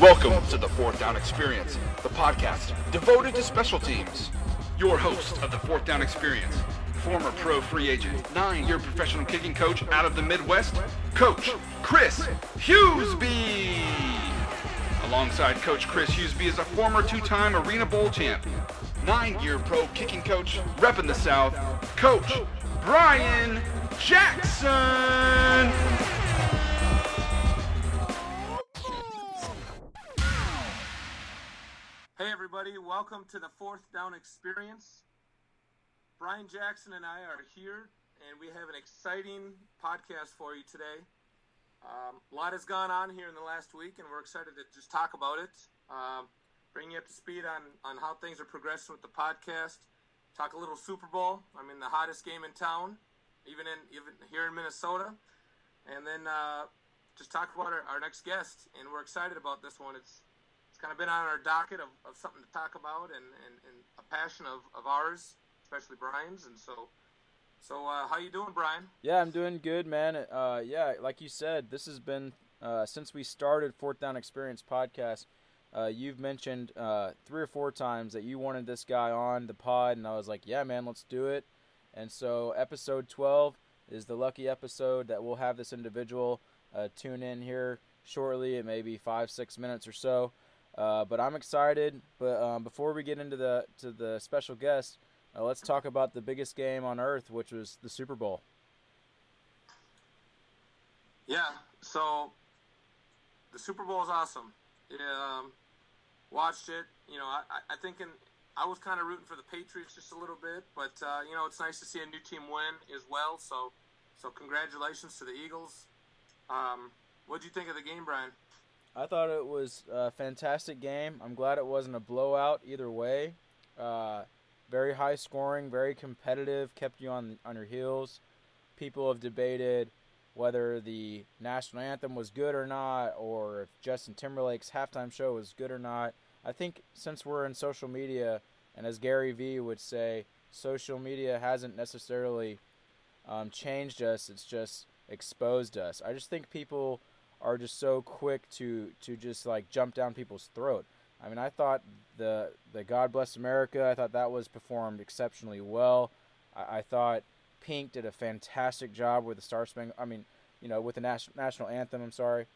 Welcome to the Fourth Down Experience, the podcast devoted to special teams. Your host of the Fourth Down Experience, former pro free agent, nine year professional kicking coach out of the Midwest, Coach Chris Hughesby. Alongside Coach Chris Hughesby is a former two time Arena Bowl champ, nine year pro kicking coach, repping the South, Coach Brian Jackson. Hey, everybody, welcome to the Fourth Down Experience. Brian Jackson and I are here, and we have an exciting podcast for you today. Um, a lot has gone on here in the last week, and we're excited to just talk about it, um, bring you up to speed on, on how things are progressing with the podcast, talk a little Super Bowl. I mean, the hottest game in town, even in even here in Minnesota, and then uh, just talk about our, our next guest. And we're excited about this one. It's it's kind of been on our docket of, of something to talk about and, and, and a passion of, of ours, especially Brian's. And so, so uh, how you doing, Brian? Yeah, I'm doing good, man. Uh, yeah, like you said, this has been uh, since we started Fourth Down Experience podcast. Uh, you've mentioned uh, three or four times that you wanted this guy on the pod, and I was like, yeah, man, let's do it. And so, episode 12 is the lucky episode that we'll have this individual uh, tune in here shortly. It may be five, six minutes or so. Uh, but I'm excited. But um, before we get into the to the special guest, uh, let's talk about the biggest game on earth, which was the Super Bowl. Yeah. So the Super Bowl is awesome. Um, watched it. You know, I, I think in, I was kind of rooting for the Patriots just a little bit, but uh, you know, it's nice to see a new team win as well. So, so congratulations to the Eagles. Um, what do you think of the game, Brian? I thought it was a fantastic game. I'm glad it wasn't a blowout either way. Uh, very high scoring, very competitive, kept you on on your heels. People have debated whether the national anthem was good or not, or if Justin Timberlake's halftime show was good or not. I think since we're in social media, and as Gary Vee would say, social media hasn't necessarily um, changed us; it's just exposed us. I just think people are just so quick to to just like jump down people's throat. I mean, I thought the the God Bless America. I thought that was performed exceptionally well. I, I thought Pink did a fantastic job with the Star Spangled. I mean, you know, with the nas- national anthem. I'm sorry,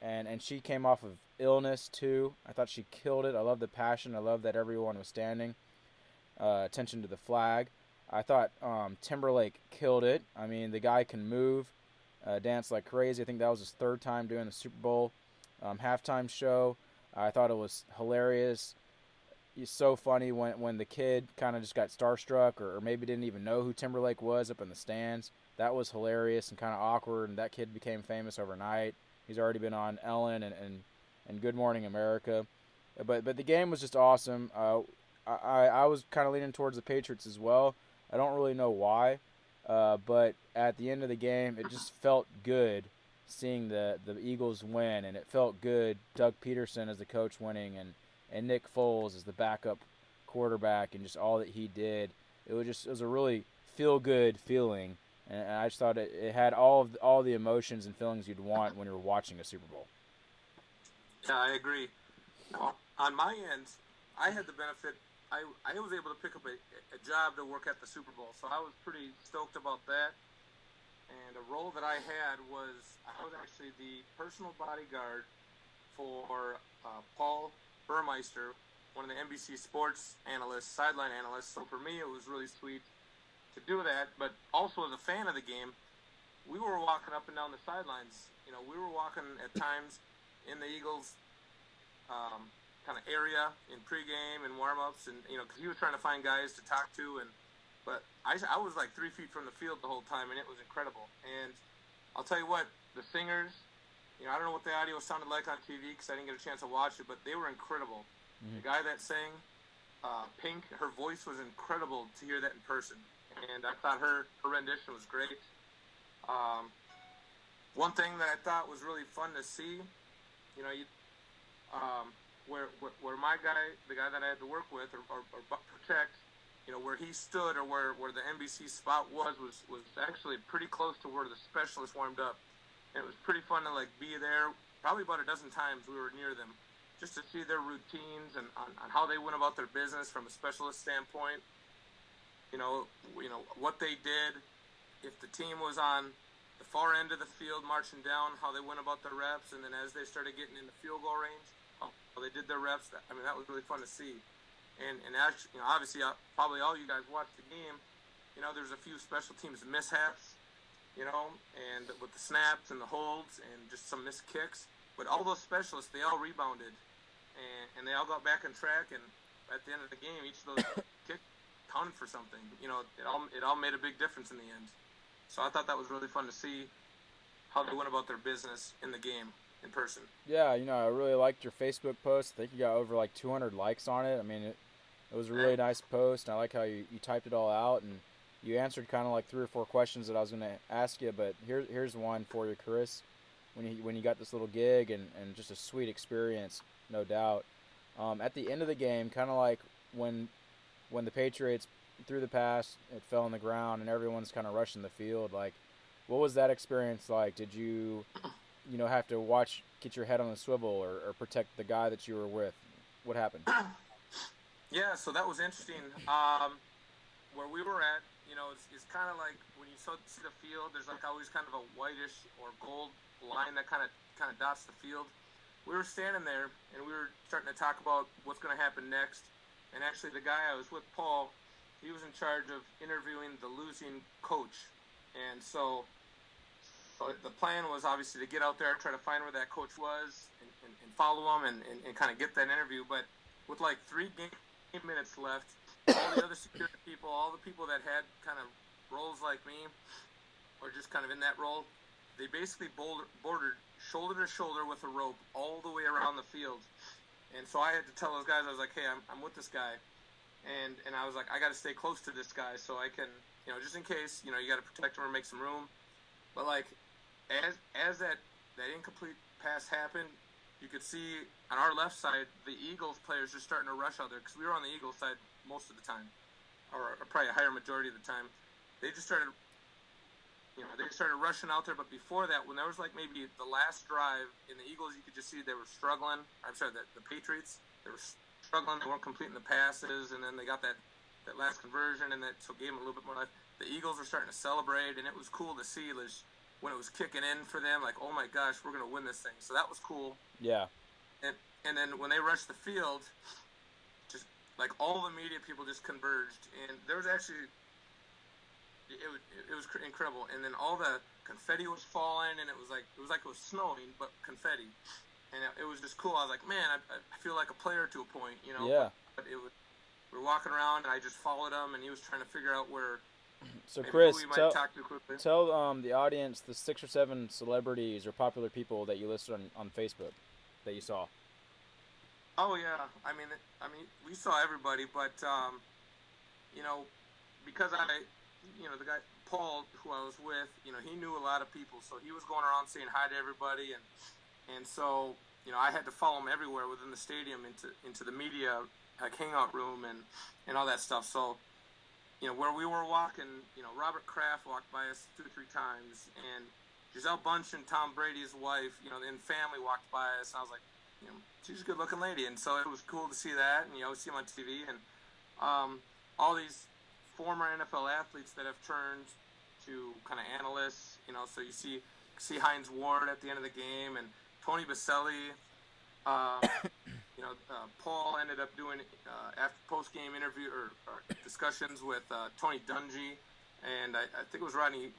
and and she came off of illness too. I thought she killed it. I love the passion. I love that everyone was standing. Uh, attention to the flag. I thought um, Timberlake killed it. I mean, the guy can move uh, danced like crazy. I think that was his third time doing the Super Bowl um, halftime show. I thought it was hilarious. It's so funny when when the kid kind of just got starstruck or, or, maybe didn't even know who Timberlake was up in the stands. That was hilarious and kind of awkward. And that kid became famous overnight. He's already been on Ellen and and, and Good Morning America. But but the game was just awesome. Uh, I I was kind of leaning towards the Patriots as well. I don't really know why. Uh, but at the end of the game, it just felt good seeing the, the Eagles win, and it felt good. Doug Pederson as the coach winning, and, and Nick Foles as the backup quarterback, and just all that he did. It was just it was a really feel good feeling, and I just thought it, it had all of all the emotions and feelings you'd want when you're watching a Super Bowl. Yeah, I agree. On my end, I had the benefit I, I was able to pick up a, a job to work at the Super Bowl, so I was pretty stoked about that. And a role that I had was I was actually the personal bodyguard for uh, Paul Burmeister, one of the NBC Sports analysts, sideline analysts. So for me, it was really sweet to do that. But also as a fan of the game, we were walking up and down the sidelines. You know, we were walking at times in the Eagles. Um, kind of area in pregame and warmups, and you know, because he was trying to find guys to talk to, and but I, I was like three feet from the field the whole time, and it was incredible. And I'll tell you what, the singers, you know, I don't know what the audio sounded like on TV because I didn't get a chance to watch it, but they were incredible. Mm-hmm. The guy that sang uh, Pink, her voice was incredible to hear that in person, and I thought her her rendition was great. Um, one thing that I thought was really fun to see, you know, you, um, where, where, where my guy, the guy that I had to work with or, or, or protect, you know, where he stood or where, where the NBC spot was, was, was actually pretty close to where the specialist warmed up. and it was pretty fun to like be there. Probably about a dozen times we were near them, just to see their routines and on, on how they went about their business from a specialist standpoint. You know, you know what they did. If the team was on the far end of the field marching down, how they went about their reps, and then as they started getting into field goal range, they did their reps. I mean, that was really fun to see. And and actually, you know, obviously, uh, probably all you guys watched the game. You know, there's a few special teams mishaps. You know, and with the snaps and the holds and just some missed kicks. But all those specialists, they all rebounded, and, and they all got back on track. And at the end of the game, each of those kicks counted for something. You know, it all it all made a big difference in the end. So I thought that was really fun to see how they went about their business in the game in person. Yeah, you know, I really liked your Facebook post. I think you got over like 200 likes on it. I mean, it, it was a really nice post. I like how you, you typed it all out and you answered kind of like three or four questions that I was going to ask you. But here's here's one for you, Chris. When you when you got this little gig and, and just a sweet experience, no doubt. Um, at the end of the game, kind of like when when the Patriots threw the pass, it fell on the ground, and everyone's kind of rushing the field. Like, what was that experience like? Did you, you know, have to watch, get your head on a swivel, or, or protect the guy that you were with? What happened? Yeah, so that was interesting. Um, where we were at, you know, it's, it's kind of like when you see the field. There's like always kind of a whitish or gold line that kind of kind of dots the field. We were standing there and we were starting to talk about what's going to happen next. And actually, the guy I was with, Paul, he was in charge of interviewing the losing coach. And so, so the plan was obviously to get out there, try to find where that coach was, and, and, and follow him, and, and, and kind of get that interview. But with like three game minutes left, all the other security people, all the people that had kind of roles like me, or just kind of in that role, they basically boulder, bordered shoulder to shoulder with a rope all the way around the field. And so I had to tell those guys, I was like, hey, I'm, I'm with this guy. And, and I was like, I got to stay close to this guy so I can, you know, just in case, you know, you got to protect him or make some room. But like, as as that that incomplete pass happened, you could see on our left side the Eagles players just starting to rush out there because we were on the Eagles side most of the time, or, or probably a higher majority of the time. They just started, you know, they started rushing out there. But before that, when there was like maybe the last drive in the Eagles, you could just see they were struggling. I'm sorry, the, the Patriots they were struggling. They weren't completing the passes, and then they got that that last conversion, and that so gave them a little bit more life. The Eagles were starting to celebrate, and it was cool to see. Like, when it was kicking in for them, like, oh my gosh, we're gonna win this thing. So that was cool. Yeah. And and then when they rushed the field, just like all the media people just converged, and there was actually it was it was incredible. And then all the confetti was falling, and it was like it was like it was snowing, but confetti. And it, was just cool. I was like, man, I, I feel like a player to a point, you know. Yeah. But, but it was we were walking around, and I just followed him, and he was trying to figure out where so Chris, tell, tell um, the audience the six or seven celebrities or popular people that you listed on, on Facebook that you saw. Oh yeah, I mean, I mean, we saw everybody, but um, you know, because I, you know, the guy Paul who I was with, you know, he knew a lot of people, so he was going around saying hi to everybody, and and so you know, I had to follow him everywhere within the stadium into into the media like hangout room and and all that stuff. So you know, where we were walking, you know, Robert Kraft walked by us two or three times, and Gisele Bündchen, Tom Brady's wife, you know, and family walked by us. And I was like, you know, she's a good-looking lady, and so it was cool to see that, and you know, see him on TV, and um, all these former NFL athletes that have turned to kind of analysts, you know. So you see see Hines Ward at the end of the game, and Tony Boselli. Uh, you know, uh, Paul ended up doing uh, after post game interview or, or, discussions with uh, Tony Dungy, and I, I, think it was Rodney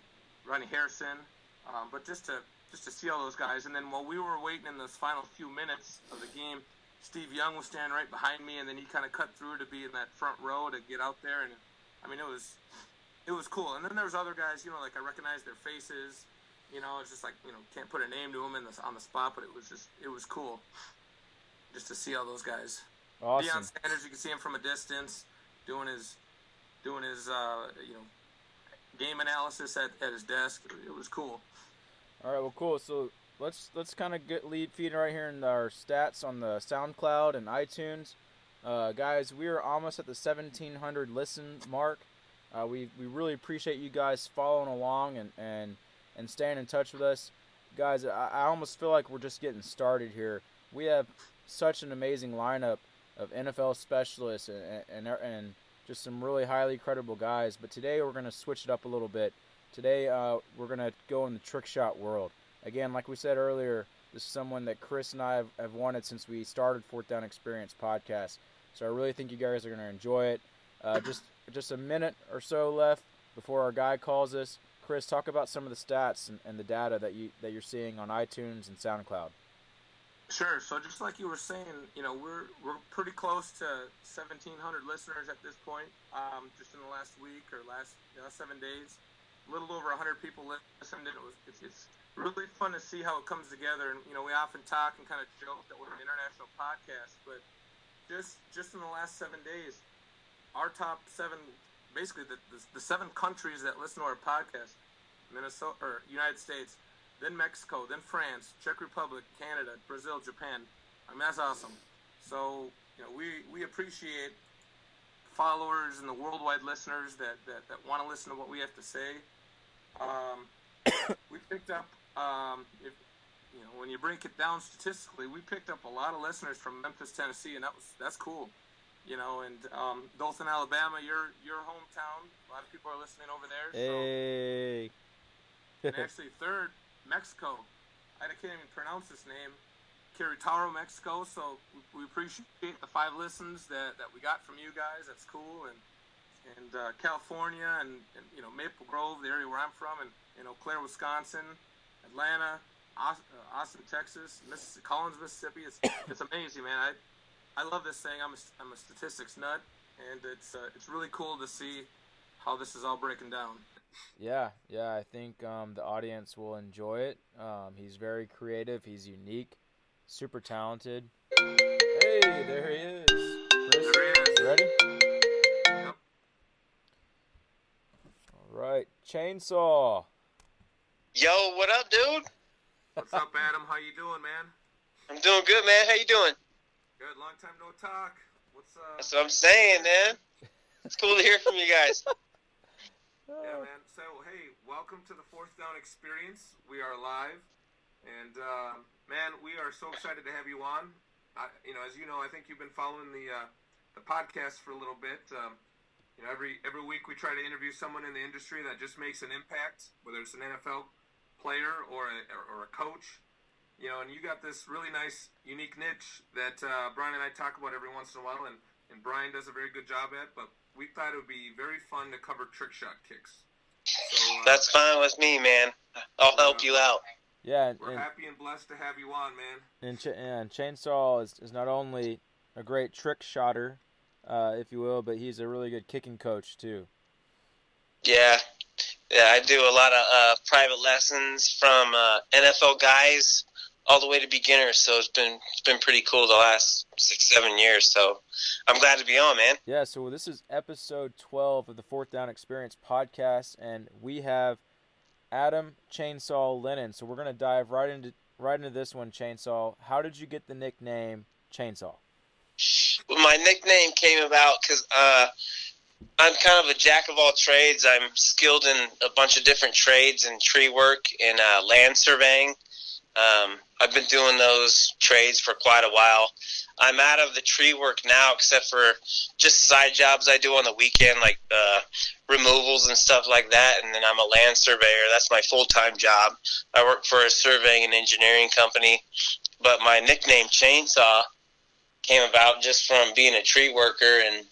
Rodney Harrison. Um, but just to just to see all those guys, and then while we were waiting in those final few minutes of the game, Steve Young was standing right behind me, and then he kind of cut through to be in that front row to get out there, and I mean it was it was cool. And then there was other guys, you know, like I recognized their faces. You know, it's just like you know, can't put a name to them in the, on the spot, but it was just it was cool just to see all those guys. Awesome. Deion Sanders, you can see him from a distance doing his doing his uh, you know game analysis at, at his desk. It was cool. All right, well, cool. So let's let's kind of get lead feeding right here in our stats on the SoundCloud and iTunes. Uh, guys, we are almost at the 1,700 listen mark. Uh, we we really appreciate you guys following along and and and staying in touch with us guys, I, I almost feel like we're just getting started here. We have such an amazing lineup of NFL specialists and and, and just some really highly credible guys. But today we're going to switch it up a little bit. Today uh, we're going to go in the trick shot world. Again, like we said earlier, this is someone that Chris and I have, have wanted since we started Fourth Down Experience podcast. So I really think you guys are going to enjoy it. Uh, just just a minute or so left before our guy calls us. Chris, talk about some of the stats and, and the data that you that you're seeing on iTunes and SoundCloud. Sure. So just like you were saying, you know, we're we're pretty close to 1,700 listeners at this point. Um, just in the last week or last you know, seven days, a little over 100 people listened, it was it's, it's really fun to see how it comes together. And you know, we often talk and kind of joke that we're an international podcast, but just just in the last seven days, our top seven, basically the the, the seven countries that listen to our podcast, Minnesota or United States then Mexico, then France, Czech Republic, Canada, Brazil, Japan. I mean, that's awesome. So, you know, we, we appreciate followers and the worldwide listeners that, that, that want to listen to what we have to say. Um, we picked up, um, if, you know, when you break it down statistically, we picked up a lot of listeners from Memphis, Tennessee, and that was that's cool. You know, and um, Dothan, Alabama, your your hometown. A lot of people are listening over there. So. Hey. and actually, third, Mexico. I can't even pronounce this name. Querétaro, Mexico. So we, appreciate the five listens that, that we got from you guys. That's cool. And and uh, California and, and, you know Maple Grove, the area where I'm from, and you know Clare, Wisconsin, Atlanta, Austin, uh, Austin Texas, Mississippi, Collins, Mississippi. It's it's amazing, man. I I love this thing. I'm a, I'm a statistics nut, and it's uh, it's really cool to see how this is all breaking down. Yeah, yeah, I think um, the audience will enjoy it. Um, he's very creative. He's unique, super talented. Hey, there he is. Chris, there he is. ready? Yep. All right, chainsaw. Yo, what up, dude? What's up, Adam? How you doing, man? I'm doing good, man. How you doing? Good. Long time no talk. What's uh? That's what I'm saying, man. It's cool to hear from you guys. Yeah, man. So, hey, welcome to the Fourth Down Experience. We are live, and uh, man, we are so excited to have you on. I, you know, as you know, I think you've been following the uh, the podcast for a little bit. Um, you know, every every week we try to interview someone in the industry that just makes an impact, whether it's an NFL player or a, or a coach. You know, and you got this really nice, unique niche that uh, Brian and I talk about every once in a while, and, and Brian does a very good job at. But we thought it would be very fun to cover trick shot kicks. So, uh, That's fine with me, man. I'll help you out. Yeah, and, we're and, happy and blessed to have you on, man. And, Ch- and Chainsaw is, is not only a great trick shotter, uh, if you will, but he's a really good kicking coach too. Yeah, yeah, I do a lot of uh, private lessons from uh, NFL guys all the way to beginners. So it's been it's been pretty cool the last six seven years. So I'm glad to be on, man. Yeah. So this is episode twelve of the Fourth Down Experience podcast, and we have Adam Chainsaw Lennon. So we're gonna dive right into right into this one, Chainsaw. How did you get the nickname Chainsaw? Well, My nickname came about because uh, I'm kind of a jack of all trades. I'm skilled in a bunch of different trades in tree work and uh, land surveying. Um, I've been doing those trades for quite a while. I'm out of the tree work now, except for just side jobs I do on the weekend, like uh, removals and stuff like that. And then I'm a land surveyor. That's my full time job. I work for a surveying and engineering company. But my nickname Chainsaw came about just from being a tree worker, and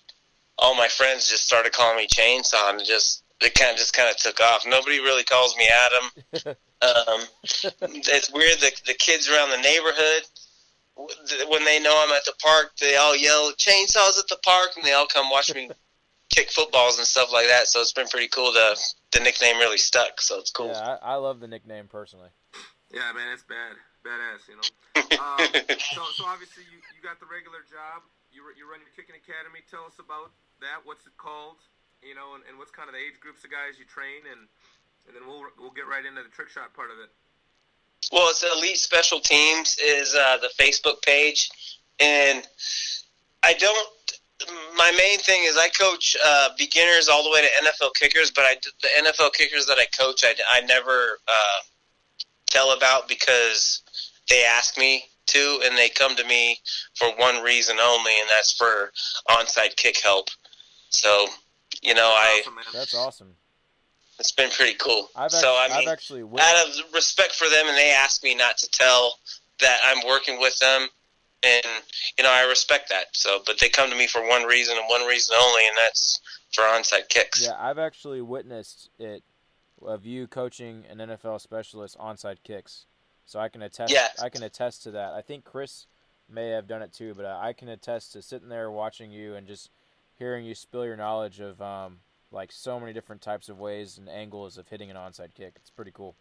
all my friends just started calling me Chainsaw, and just it kind of just kind of took off. Nobody really calls me Adam. Um, it's weird. The, the kids around the neighborhood, when they know I'm at the park, they all yell chainsaws at the park, and they all come watch me kick footballs and stuff like that. So it's been pretty cool. To, the nickname really stuck, so it's cool. Yeah, I, I love the nickname personally. Yeah, man, it's bad, badass. You know. um, so, so obviously you, you got the regular job. You you run your kicking academy. Tell us about that. What's it called? You know, and, and what's kind of the age groups of guys you train and and then we'll we'll get right into the trick shot part of it. Well, it's Elite Special Teams is uh, the Facebook page, and I don't. My main thing is I coach uh, beginners all the way to NFL kickers, but I the NFL kickers that I coach, I, I never uh, tell about because they ask me to, and they come to me for one reason only, and that's for onside kick help. So, you know, I Awesome. That's awesome. it's been pretty cool. I've, so act- I mean, I've actually witnessed, out of respect for them, and they ask me not to tell that I'm working with them, and you know I respect that. So, but they come to me for one reason and one reason only, and that's for onside kicks. yeah, I've actually witnessed it of you coaching an NFL specialist onside kicks. So I can attest. Yeah. I can attest to that. I think Chris may have done it too, but I I can attest to sitting there watching you and just hearing you spill your knowledge of um, like so many different types of ways and angles of hitting an onside kick. It's pretty cool.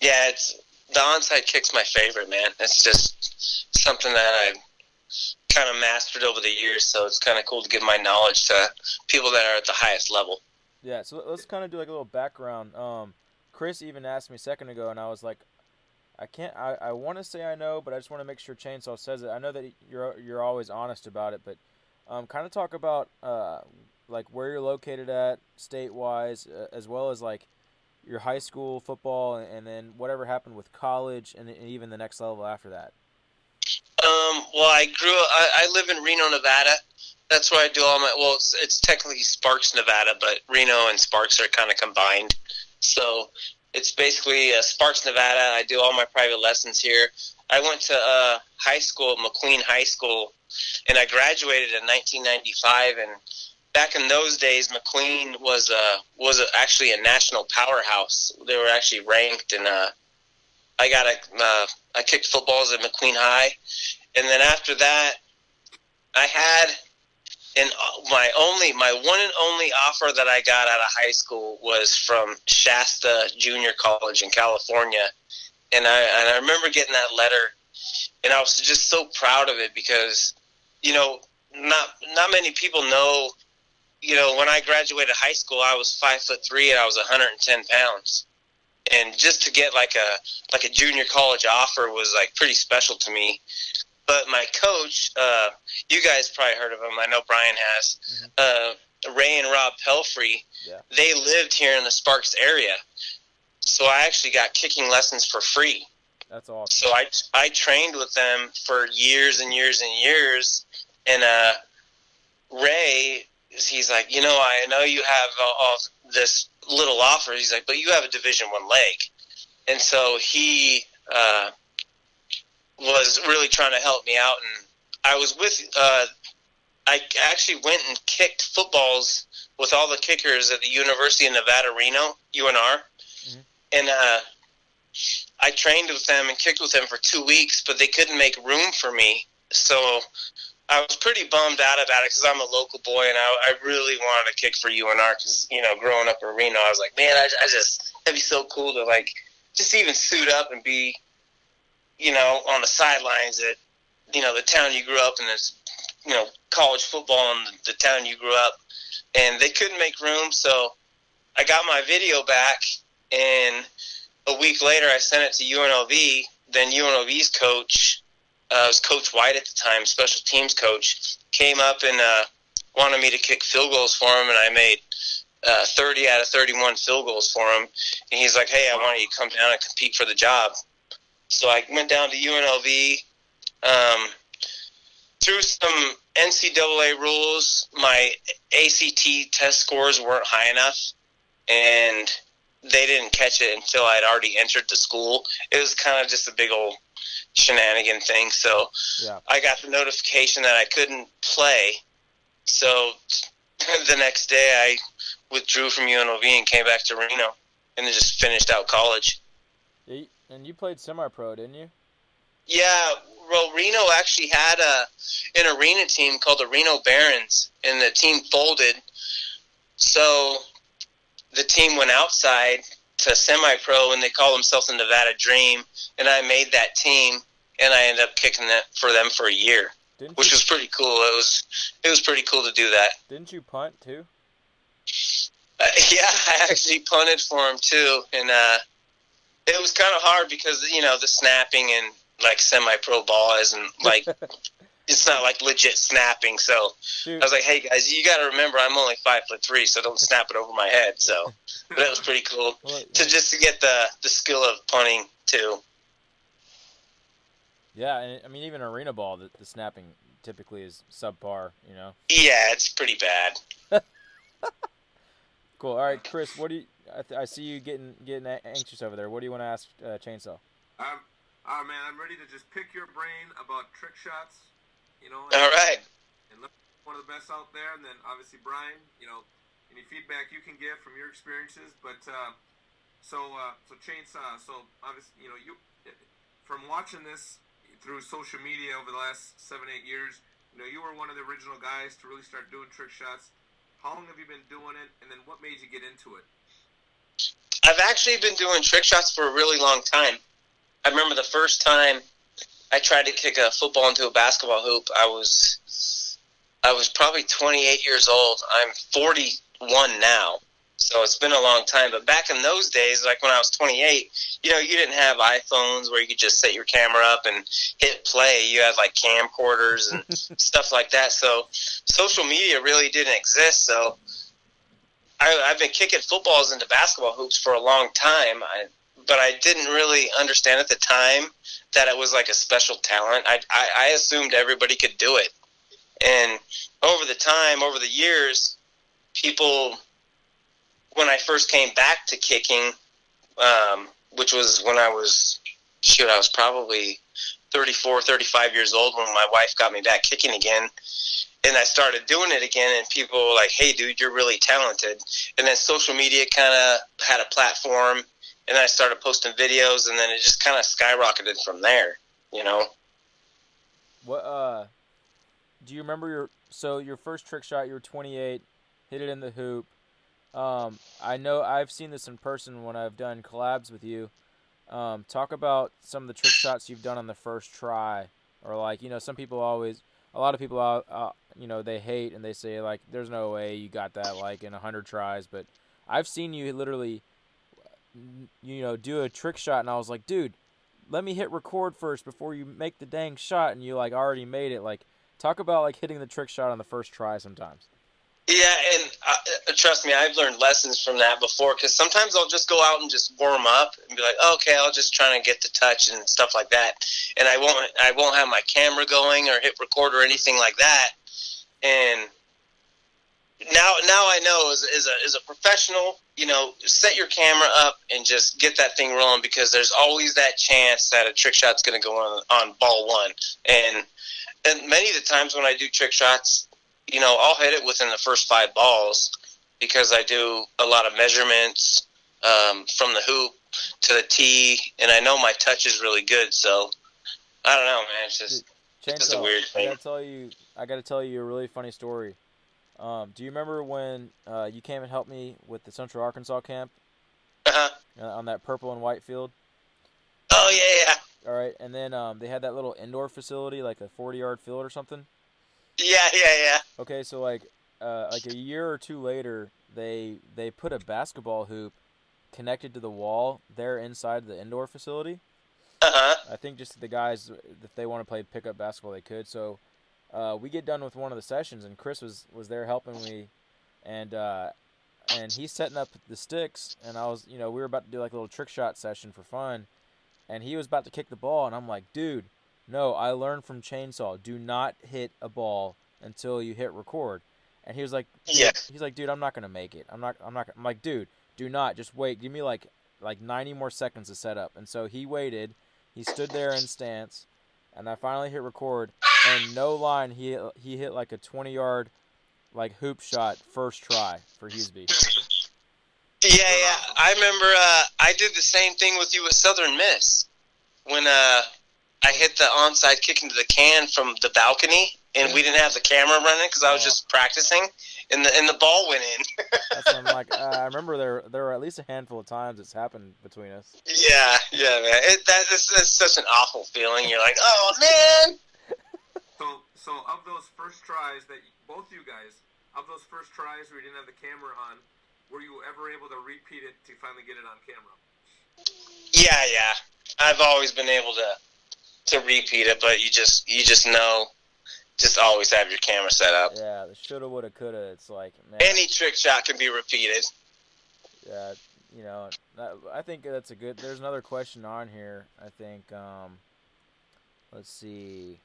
Yeah, it's the onside kick's my favorite, man. It's just something that I've kind of mastered over the years, so it's kind of cool to give my knowledge to people that are at the highest level. Yeah, so let's kind of do like a little background. Um, Chris even asked me a second ago, and I was like, I can't. I, I want to say I know, but I just want to make sure Chainsaw says it. I know that you're you're always honest about it, but um, kind of talk about uh, like where you're located at state wise, uh, as well as like your high school football, and, and then whatever happened with college, and, and even the next level after that. Um, well, I grew. I, I live in Reno, Nevada. That's where I do all my. Well, it's, it's technically Sparks, Nevada, but Reno and Sparks are kind of combined. So it's basically uh, Sparks, Nevada. I do all my private lessons here. I went to uh, high school, McQueen High School, and I graduated in 1995. And back in those days, McQueen was uh, was actually a national powerhouse. They were actually ranked, and uh, I got a uh, I kicked footballs at McQueen High, and then after that, I had and my only my one and only offer that I got out of high school was from Shasta Junior College in California, and I and I remember getting that letter, and I was just so proud of it because, you know, not not many people know. You know, when I graduated high school, I was five foot three and I was 110 pounds, and just to get like a like a junior college offer was like pretty special to me. But my coach, uh, you guys probably heard of him. I know Brian has. Uh, Ray and Rob Pelfrey. Yeah. They lived here in the Sparks area, so I actually got kicking lessons for free. That's awesome. So I I trained with them for years and years and years, and uh, Ray, he's like, you know, I know you have all, all this little offer. He's like, but you have a Division One leg, and so he uh, was really trying to help me out. And I was with, uh, I actually went and kicked footballs with all the kickers at the University of Nevada, Reno, UNR. And uh, I trained with them and kicked with them for two weeks, but they couldn't make room for me. So I was pretty bummed out about it because I'm a local boy and I, I really wanted to kick for UNR because, you know, growing up in Reno, I was like, man, I, I just, that'd be so cool to, like, just even suit up and be, you know, on the sidelines at, you know, the town you grew up in, this, you know, college football in the, the town you grew up. And they couldn't make room, so I got my video back and a week later, I sent it to UNLV. Then UNLV's coach, uh, was Coach White at the time, special teams coach, came up and uh, wanted me to kick field goals for him, and I made uh, 30 out of 31 field goals for him. And he's like, "Hey, I want you to come down and compete for the job." So I went down to UNLV. Um, through some NCAA rules, my ACT test scores weren't high enough, and they didn't catch it until I'd already entered the school. It was kind of just a big old shenanigan thing. So Yeah. I got the notification that I couldn't play. So the next day I withdrew from UNLV and came back to Reno and then just finished out college. And you played semi-pro, didn't you? Yeah, well, Reno actually had a an arena team called the Reno Barons, and the team folded. So the team went outside to semi-pro, and they call themselves the Nevada Dream. And I made that team, and I ended up kicking that for them for a year, Didn't which you, was pretty cool. It was it was pretty cool to do that. didn't you punt too? Uh, yeah, I actually punted for him too, and uh, it was kind of hard because you know the snapping and like semi-pro ball isn't like it's not like legit snapping. So Shoot. I was like, hey guys, you got to remember I'm only five foot three, so don't snap it over my head. So but that was pretty cool Well, to just to get the the skill of punting too. yeah, and I mean even arena ball, the, the snapping typically is subpar. You know. Yeah, it's pretty bad. Cool. All right, Chris. What do you? I, th- I see you getting getting anxious over there. What do you want to ask uh, Chainsaw? Um, oh man, I'm ready to just pick your brain about trick shots. You know. All right. And look, one of the best out there, and then obviously Brian. You know, any feedback you can give from your experiences. But uh, so uh, so chainsaw. So obviously, you know, you from watching this through social media over the last seven eight years, you know, you were one of the original guys to really start doing trick shots. How long have you been doing it, and then what made you get into it? I've actually been doing trick shots for a really long time. I remember the first time I tried to kick a football into a basketball hoop. I was I was probably 28 years old. I'm 41 now, so it's been a long time. But back in those days, like when I was 28, you know, you didn't have iPhones where you could just set your camera up and hit play. You had like camcorders and stuff like that. So social media really didn't exist. So I, I've been kicking footballs into basketball hoops for a long time, I, but I didn't really understand at the time that it was like a special talent. I, I, I assumed everybody could do it, and over the time, over the years, people, when I first came back to kicking, um, which was when I was, shoot, I was probably 34, 35 years old when my wife got me back kicking again and I started doing it again, and people were like, "Hey, dude, you're really talented." And then social media kind of had a platform, and I started posting videos, and then it just kind of skyrocketed from there. You know? What uh? Do you remember your so your first trick shot? You were 28, hit it in the hoop. Um, I know I've seen this in person when I've done collabs with you. Um, talk about some of the trick shots you've done on the first try, or like you know some people always, a lot of people out, uh, you know they hate and they say like there's no way you got that like in hundred tries, but I've seen you literally, you know, do a trick shot and I was like, dude, let me hit record first before you make the dang shot and you like already made it like talk about like hitting the trick shot on the first try sometimes Yeah, and uh, trust me, I've learned lessons from that before. Because sometimes I'll just go out and just warm up and be like, "Okay, I'll just try to get the touch and stuff like that," and I won't, I won't have my camera going or hit record or anything like that. And now, now I know as, as a as a professional, you know, set your camera up and just get that thing rolling because there's always that chance that a trick shot's going to go on on ball one. And and many of the times when I do trick shots, you know, I'll hit it within the first five balls because I do a lot of measurements um, from the hoop to the tee, and I know my touch is really good. So I don't know, man. It's just It's just a weird I thing. gotta tell you, I gotta tell you a really funny story. Um, do you remember when uh, you came and helped me with the Central Arkansas camp uh uh, on that purple and white field? oh yeah, yeah, All right, and then um, they had that little indoor facility, like a forty-yard field or something. yeah, yeah, yeah. Okay, so like, uh, like a year or two later, they they put a basketball hoop connected to the wall there inside the indoor facility. Uh huh. I think just the guys, if they want to play pickup basketball, they could. So uh, we get done with one of the sessions, and Chris was, was there helping me, and uh, and he's setting up the sticks, and I was, you know, we were about to do like a little trick shot session for fun, and he was about to kick the ball, and I'm like, dude, no, I learned from Chainsaw, do not hit a ball until you hit record, and he was like, Yeah. he's like, dude, I'm not gonna make it, I'm not, I'm not, I'm like, dude, do not, just wait, give me like like 90 more seconds to set up, and so he waited. He stood there in stance, and I finally hit record. And no line, he he hit like a 20 yard, like hoop shot first try for Hughesby. Yeah, yeah. I remember uh, I did the same thing with you at Southern Miss when uh, I hit the onside kick into the can from the balcony, and we didn't have the camera running because I was just practicing, and the and the ball went in. That's I'm like, uh, I remember there there were at least a handful of times it's happened between us. yeah, yeah, man. It, that is that's such an awful feeling. You're like, oh man. So, so of those first tries that both you guys, of those first tries where you didn't have the camera on, were you ever able to repeat it to finally get it on camera? Yeah, yeah. I've always been able to to repeat it, but you just you just know just always have your camera set up. Yeah, the shoulda, woulda, coulda. It's like man, Any trick shot can be repeated. yeah, you know, that, I think that's a good. There's another question on here. I think. Um, let's see.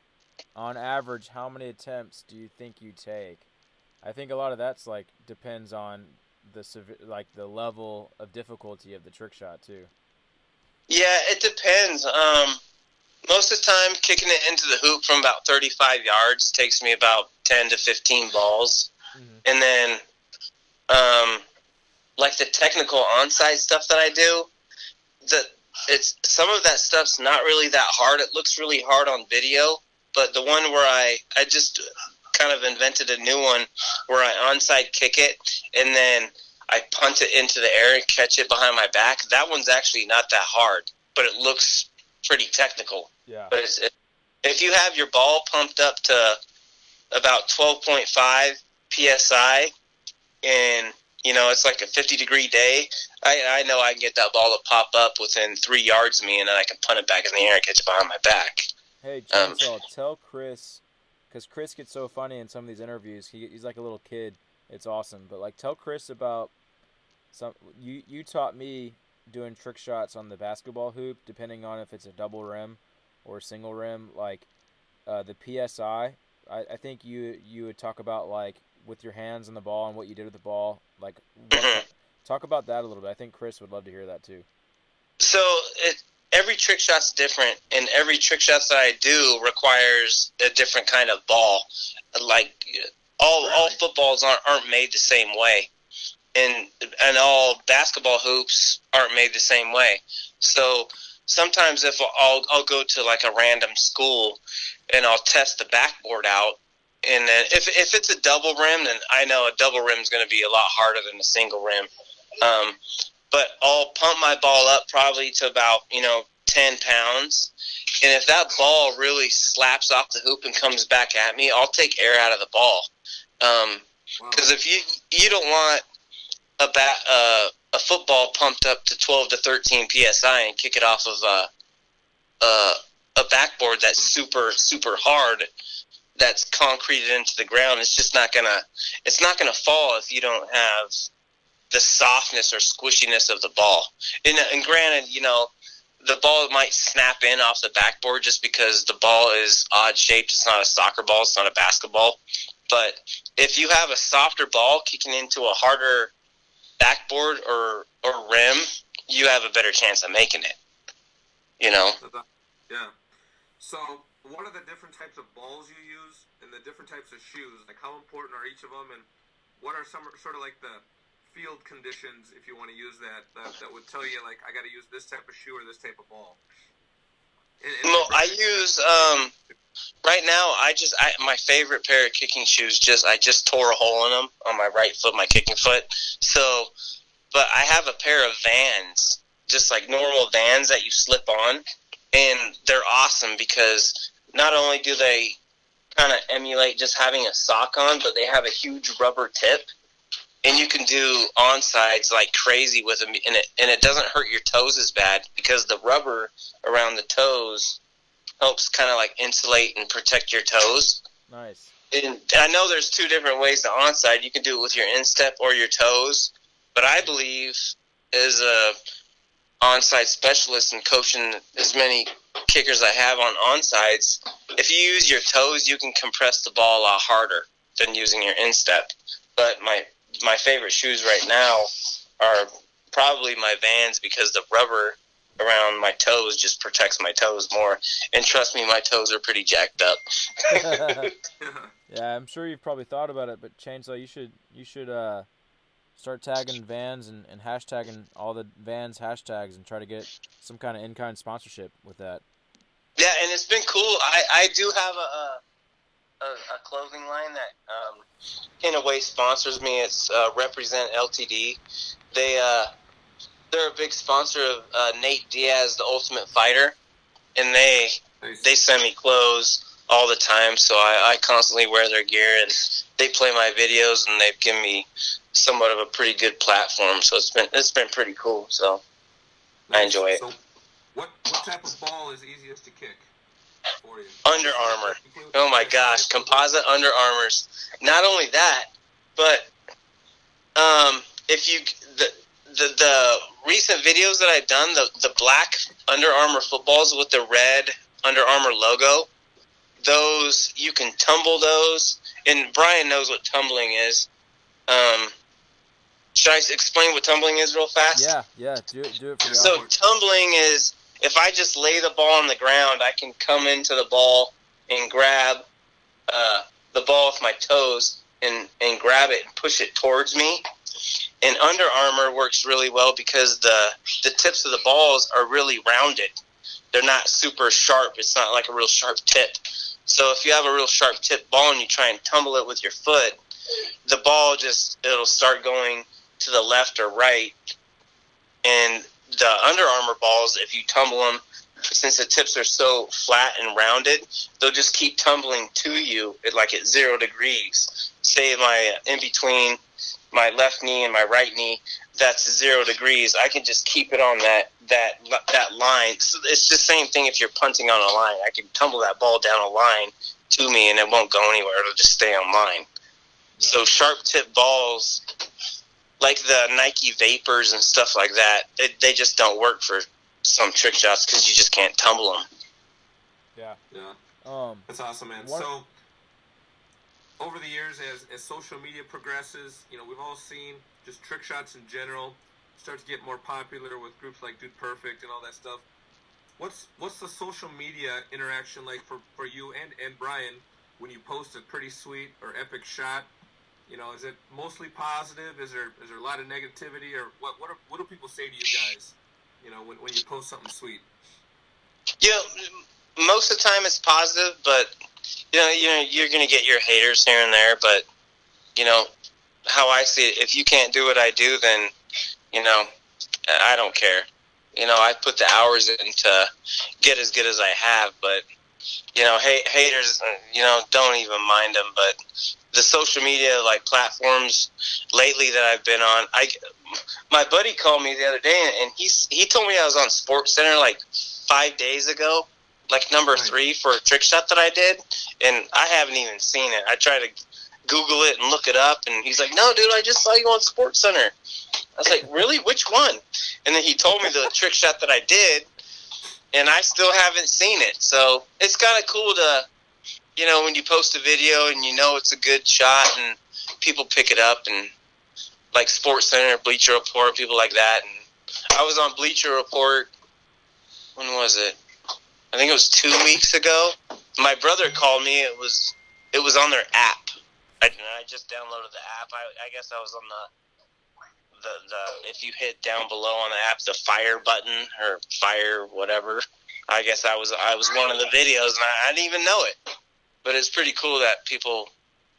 On average, how many attempts do you think you take? I think a lot of that's like depends on the sev- like the level of difficulty of the trick shot too. Yeah, it depends. Um, most of the time, kicking it into the hoop from about 35 yards takes me about 10 to 15 balls. Mhm. And then, um, like the technical onside stuff that I do, the it's some of that stuff's not really that hard. It looks really hard on video, but the one where I I just kind of invented a new one where I onside kick it and then I punt it into the air and catch it behind my back. That one's actually not that hard, but it looks pretty technical. Yeah. But it's, if you have your ball pumped up to about 12.5 psi, and you know it's like a 50 degree day, I, I know I can get that ball to pop up within three yards of me, and then I can punt it back in the air and catch it behind my back. Hey, Um, Chainsaw, tell Chris, because Chris gets so funny in some of these interviews. He, he's like a little kid. It's awesome. But like, tell Chris about some. You you taught me doing trick shots on the basketball hoop, depending on if it's a double rim or single rim. Like uh, the psi. I, I think you you would talk about like with your hands on the ball and what you did with the ball. Like, what, talk about that a little bit. I think Chris would love to hear that too. So it, every trick shot's different, and every trick shot that I do requires a different kind of ball. Like all all footballs aren't aren't made the same way, and and all basketball hoops aren't made the same way. So sometimes if I'll I'll go to like a random school, and I'll test the backboard out. And then if, if it's a double rim, then I know a double rim is going to be a lot harder than a single rim. Um, but I'll pump my ball up probably to about you know ten pounds, and if that ball really slaps off the hoop and comes back at me, I'll take air out of the ball. Um, Wow. because if you you don't want a bat uh, a football pumped up to twelve to thirteen psi and kick it off of a a, a backboard that's super super hard that's concreted into the ground, it's just not gonna it's not gonna fall if you don't have the softness or squishiness of the ball. And, and granted, you know, the ball might snap in off the backboard just because the ball is odd shaped. It's not a soccer ball. It's not a basketball. But if you have a softer ball kicking into a harder backboard or or rim, you have a better chance of making it. You know. Yeah. So, what are the different types of balls you use and the different types of shoes? Like, how important are each of them, and what are some sort of like the field conditions, if you want to use that, that, that would tell you like I got to use this type of shoe or this type of ball. No, I use um right now. I just I, my favorite pair of kicking shoes. Just I just tore a hole in them on my right foot, my kicking foot. So, but I have a pair of Vans, just like normal Vans that you slip on, and they're awesome because not only do they kind of emulate just having a sock on, but they have a huge rubber tip. And you can do onsides like crazy with them, and it and it doesn't hurt your toes as bad because the rubber around the toes helps kind of like insulate and protect your toes. Nice. And I know there's two different ways to onside. You can do it with your instep or your toes, but I believe as a onside specialist and coaching as many kickers I have on onsides, if you use your toes, you can compress the ball a lot harder than using your instep. But my my favorite shoes right now are probably my Vans because the rubber around my toes just protects my toes more. And trust me, my toes are pretty jacked up. yeah, I'm sure you've probably thought about it, but Chainsaw, you should you should uh, start tagging Vans and, and hashtagging all the Vans hashtags and try to get some kind of in-kind sponsorship with that. Yeah, and it's been cool. I, I do have a, a a a clothing line that um, in a way sponsors me. It's uh, Represent LTD. They uh, they're a big sponsor of uh, Nate Diaz, the Ultimate Fighter, and they Nice. they send me clothes all the time. So I, I constantly wear their gear, and they play my videos, and they've given me somewhat of a pretty good platform. So it's been it's been pretty cool. So I enjoy it. So, what what type of ball is easiest to kick? Under Armour. Oh my gosh, composite Under Armours. Not only that, but um, if you the, the the recent videos that I've done, the the black Under Armour footballs with the red Under Armour logo, those you can tumble those, and Brian knows what tumbling is. Um, should I explain what tumbling is real fast? Yeah, yeah. Do it. Do it for the So audience. tumbling is if I just lay the ball on the ground, I can come into the ball and grab uh, the ball with my toes and, and grab it and push it towards me. And Under Armour works really well because the the tips of the balls are really rounded. They're not super sharp. It's not like a real sharp tip. So if you have a real sharp tip ball and you try and tumble it with your foot, the ball just it'll start going to the left or right. And the Under Armour balls, if you tumble them, since the tips are so flat and rounded, they'll just keep tumbling to you at like at zero degrees. Say my in between my left knee and my right knee, that's zero degrees. I can just keep it on that that that line. So it's the same thing if you're punting on a line. I can tumble that ball down a line to me, and it won't go anywhere. It'll just stay on line. So sharp tip balls, like the Nike Vapors and stuff like that, it, they just don't work for some trick shots because you just can't tumble them. yeah. Yeah. Um. That's awesome, man. What- So, over the years, as, as social media progresses, you know, we've all seen just trick shots in general start to get more popular with groups like Dude Perfect and all that stuff. What's what's the social media interaction like for, for you and, and Brian when you post a pretty sweet or epic shot? You know, is it mostly positive? Is there is there a lot of negativity, or what? What, are, what do people say to you guys? You know, when, when you post something sweet. You know, most of the time it's positive, but you know, you know, you're gonna get your haters here and there. But you know, how I see it, if you can't do what I do, then you know, I don't care. You know, I put the hours in to get as good as I have, but you know, ha- haters, uh, you know, don't even mind them. But the social media like platforms lately that I've been on, I my buddy called me the other day and he he told me I was on Sports Center like five days ago, like number three for a trick shot that I did, and I haven't even seen it. I tried to Google it and look it up, and he's like, "No, dude, I just saw you on Sports Center." I was like, "Really? Which one?" And then he told me the trick shot that I did, and I still haven't seen it. So it's kind of cool to, you know, when you post a video and you know it's a good shot, and people pick it up, and like Sports Center, Bleacher Report, people like that. And I was on Bleacher Report. When was it? I think it was two weeks ago. My brother called me. It was it was on their app. I, I just downloaded the app. I, I guess I was on the the the if you hit down below on the app the fire button or fire whatever. I guess I was I was one of the videos and I, I didn't even know it. But it's pretty cool that people,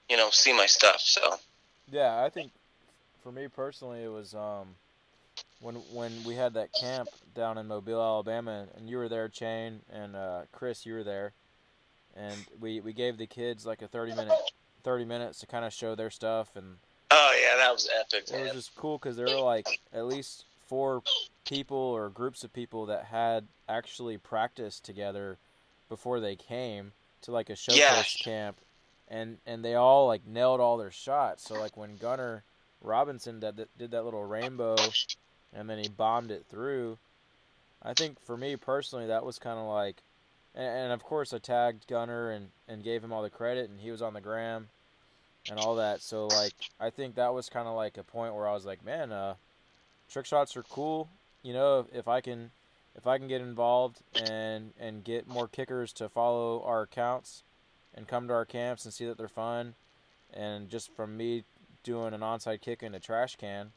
you know, see my stuff. So Yeah, I think for me personally, it was um, when when we had that camp down in Mobile, Alabama, and you were there, Chain, and uh, Chris, you were there, and we, we gave the kids like a thirty minute thirty minutes to kind of show their stuff, and oh yeah, that was epic. it was just cool because there were like at least four people or groups of people that had actually practiced together before they came to like a showcase Yeah. camp and and they all like nailed all their shots so like when gunner robinson did, that- did that little rainbow and then he bombed it through i think for me personally that was kind of like and, and of course i tagged gunner and and gave him all the credit and he was on the gram and all that. So like I think that was kind of like a point where I was like, man, uh, trick shots are cool. You know, if, if I can if I can get involved and and get more kickers to follow our accounts and come to our camps and see that they're fun, and just from me doing an onside kick in a trash can,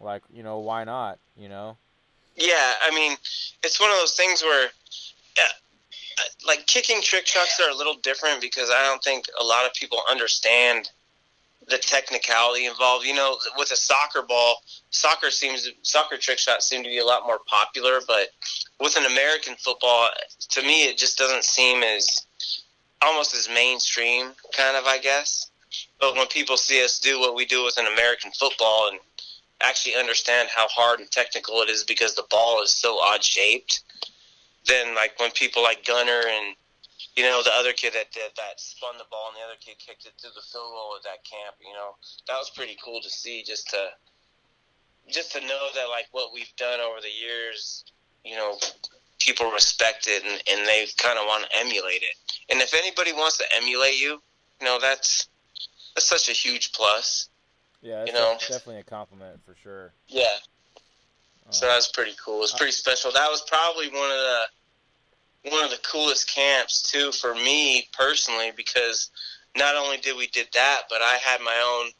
like you know why not? You know. Yeah, I mean, it's one of those things where, yeah, uh, like kicking trick shots are a little different because I don't think a lot of people understand the technicality involved. You know, with a soccer ball, soccer seems soccer trick shots seem to be a lot more popular, but with an American football, to me, it just doesn't seem as almost as mainstream, kind of, I guess. But when people see us do what we do with an American football and actually understand how hard and technical it is because the ball is so odd shaped, then like when people like Gunner and you know, the other kid that did that spun the ball and the other kid kicked it through the field goal at that camp. You know, that was pretty cool to see. Just to just to know that like what we've done over the years, you know, people respect it and, and they kind of want to emulate it. And if anybody wants to emulate you, you know, that's that's such a huge plus. Yeah, You know. definitely a compliment for sure. Yeah. So Um, that was pretty cool. It was pretty special. That was probably one of the one of the coolest camps too for me personally because not only did we did that, but I had my own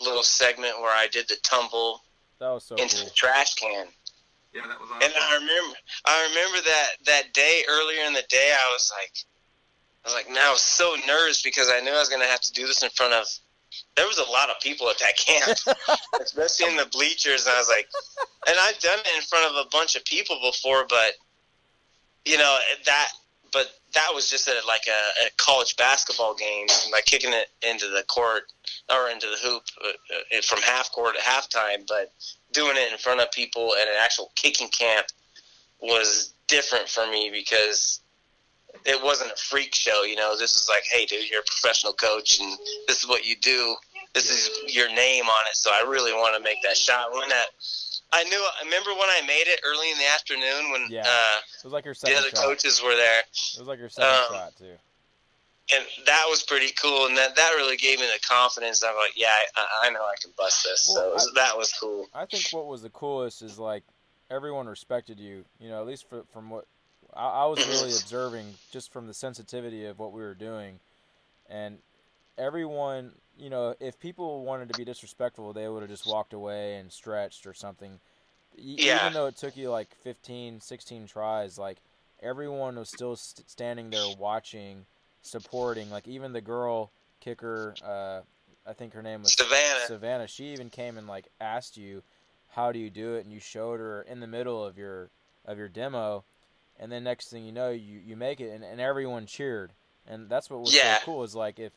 little segment where I did the tumble that was so into cool. the trash can. Yeah, that was And. I remember, I remember that that day earlier in the day. I was like, I was like, man, I was so nervous because I knew I was gonna have to do this in front of. There was a lot of people at that camp, especially in the bleachers, and I was like, and I've done it in front of a bunch of people before, but you know that, but that was just at like a, a college basketball game, like kicking it into the court or into the hoop uh, uh, from half court at halftime, but doing it in front of people at an actual kicking camp was different for me because it wasn't a freak show. You know, this is like, hey, dude, you're a professional coach, and this is what you do. This is your name on it. So I really want to make that shot. When that, I knew. I remember when I made it early in the afternoon when Yeah. uh, It was like your the second other shot. coaches were there It was like your second Um, shot too. and that was pretty cool, and that that really gave me the confidence. I'm like, yeah, I, I know I can bust this. Well, so it was, that was cool. I think what was the coolest is like everyone respected you. You know, at least for, from what I, I was really observing, just from the sensitivity of what we were doing, and everyone. You know, if people wanted to be disrespectful, they would have just walked away and stretched or something. Yeah. Even though it took you like 15, 16 tries, like everyone was still st- standing there watching, supporting. Like even the girl kicker, uh, I think her name was Savannah. Savannah, she even came and like asked you, "How do you do it?" and you showed her in the middle of your of your demo, and then next thing you know, you you make it, and, and everyone cheered, and that's what was Yeah. so cool is like if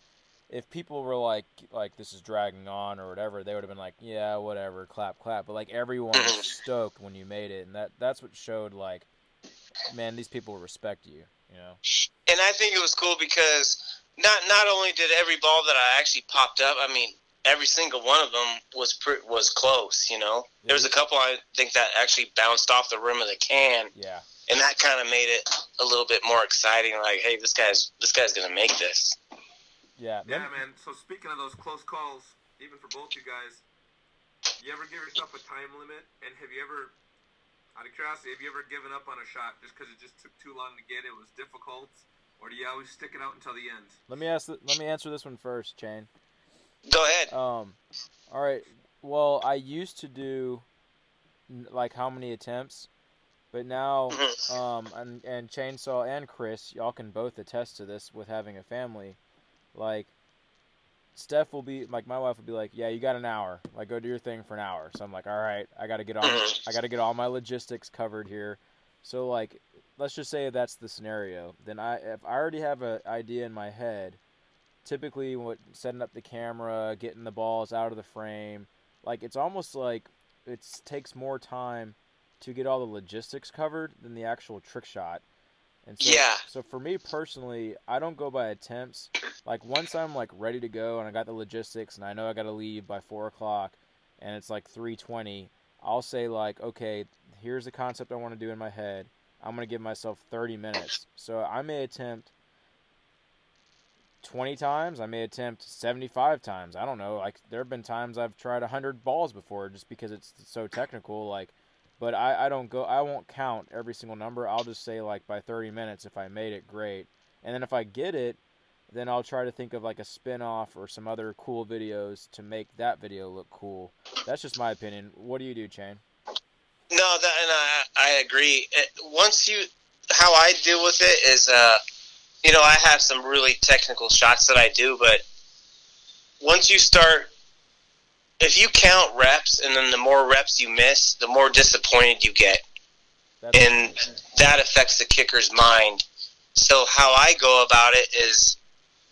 if people were like like this is dragging on or whatever, they would have been like, yeah, whatever, clap clap, but like everyone was stoked when you made it, and that that's what showed like, man, these people respect you, you know. and I think it was cool because not not only did every ball that I actually popped up, I mean, every single one of them was pre- was close. You know, there was a mm-hmm. couple I think that actually bounced off the rim of the can, Yeah, and that kind of made it a little bit more exciting. Like, hey, this guy's this guy's gonna make this. Yeah, Yeah, Mem- man. So speaking of those close calls, even for both you guys, you ever give yourself a time limit? And have you ever, out of curiosity, have you ever given up on a shot just because it just took too long to get? It was difficult, or do you always stick it out until the end? Let me ask. th- Let me answer this one first, Chain. Go ahead. Um, all right. Well, I used to do like how many attempts, but now, Mhm. um, and and Chainsaw and Chris, y'all can both attest to this with having a family. Like, Steph will be like, my wife will be like, "Yeah, you got an hour. Like, go do your thing for an hour." So I'm like, "All right, I got to get on. I got to get all my logistics covered here." So like, let's just say that's the scenario. Then I, if I already have an idea in my head, typically what setting up the camera, getting the balls out of the frame, like it's almost like it takes more time to get all the logistics covered than the actual trick shot. And so, Yeah. so for me personally, I don't go by attempts. Like once I'm like ready to go and I got the logistics and I know I got to leave by four o'clock, and it's like three twenty, I'll say like, okay, here's the concept I want to do in my head. I'm gonna give myself thirty minutes. So I may attempt 20 times. I may attempt 75 times. I don't know. Like there have been times I've tried 100 balls before just because it's so technical like but I, I don't go I won't count every single number. I'll just say like by 30 minutes if I made it great. And then if I get it, then I'll try to think of like a spin-off or some other cool videos to make that video look cool. That's just my opinion. What do you do, Chain? No, that, and I, I agree. It, once you, how I deal with it is, uh, you know, I have some really technical shots that I do, but once you start, if you count reps and then the more reps you miss, the more disappointed you get, That's and that affects the kicker's mind. So how I go about it is,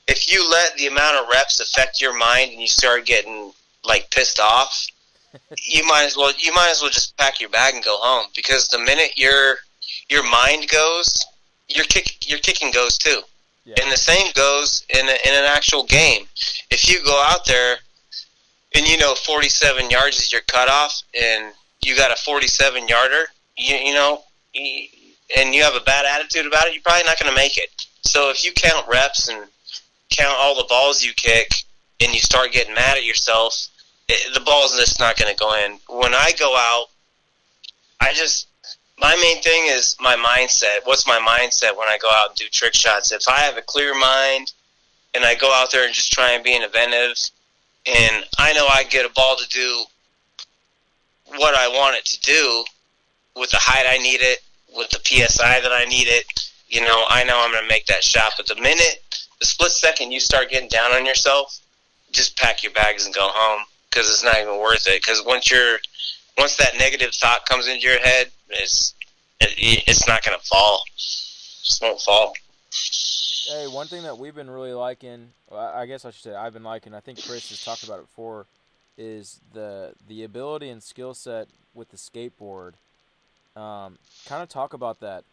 if you let the amount of reps affect your mind and you start getting like pissed off, you might as well you might as well just pack your bag and go home because the minute your your mind goes, your kick your kicking goes too. Yeah. And the same goes in, a, in an actual game. If you go out there and you know 47 yards is your cutoff, and you got a 47 yarder, you, you know, and you have a bad attitude about it, you're probably not going to make it. So if you count reps and count all the balls you kick, and you start getting mad at yourself, it, the ball's just not going to go in. When I go out, I just my main thing is my mindset. What's my mindset when I go out and do trick shots? If I have a clear mind and I go out there and just try and be inventive, and I know I get a ball to do what I want it to do with the height I need it, with the psi that I need it. You know, I know I'm going to make that shot. But the minute, the split second you start getting down on yourself, just pack your bags and go home because it's not even worth it. Because once you're once that negative thought comes into your head, it's it, it's not going to fall. It just won't fall. Hey, one thing that we've been really liking, well, I guess I should say I've been liking. I think Chris has talked about it before, is the the ability and skill set with the skateboard. Um, kind of talk about that.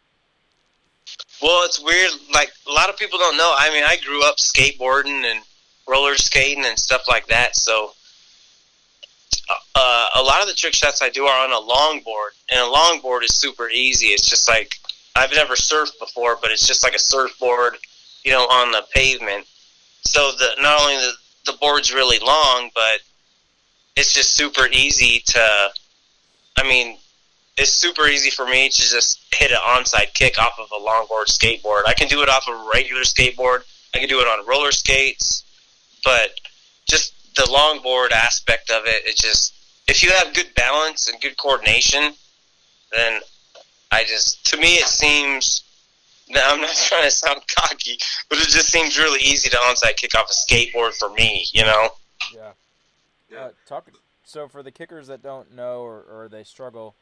Well, it's weird. Like a lot of people don't know. I mean, I grew up skateboarding and roller skating and stuff like that. So uh, a lot of the trick shots I do are on a longboard, and a longboard is super easy. It's just like I've never surfed before, but it's just like a surfboard, you know, on the pavement. So the not only the the board's really long, but it's just super easy to. I mean, it's super easy for me to just hit an onside kick off of a longboard skateboard. I can do it off of a regular skateboard. I can do it on roller skates, but just the longboard aspect of it, it just if you have good balance and good coordination, then I just to me it seems. Now I'm not trying to sound cocky, but it just seems really easy to onside kick off a skateboard for me. You know. Yeah. Yeah. Uh, talk. So for the kickers that don't know or, or they struggle,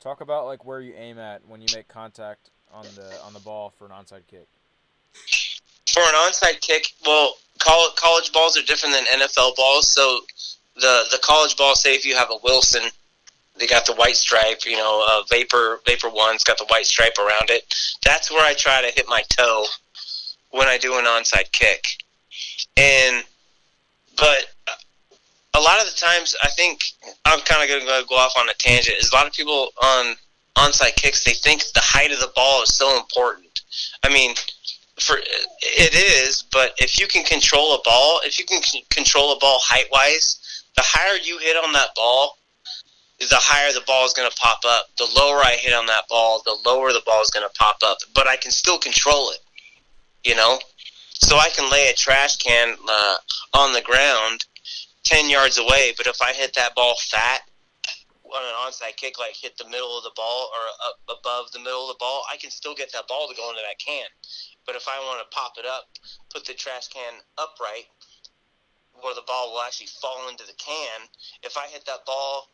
talk about like where you aim at when you make contact on the on the ball for an onside kick. for an onside kick, well, col- college balls are different than NFL balls. So the the college ball, say if you have a Wilson, they got the white stripe. You know, uh, Vapor Vapor One's got the white stripe around it. That's where I try to hit my toe when I do an onside kick. And but a lot of the times, I think I'm kind of going to go off on a tangent. Is a lot of people on onside kicks they think the height of the ball is so important. I mean, for it is, but if you can control a ball, if you can control a ball height wise, the higher you hit on that ball, the higher the ball is going to pop up. The lower I hit on that ball, the lower the ball is going to pop up. But I can still control it, you know. So I can lay a trash can uh, on the ground ten yards away, but if I hit that ball fat on an onside kick, like hit the middle of the ball or up above the middle of the ball, I can still get that ball to go into that can. But if I want to pop it up, put the trash can upright, where the ball will actually fall into the can, if I hit that ball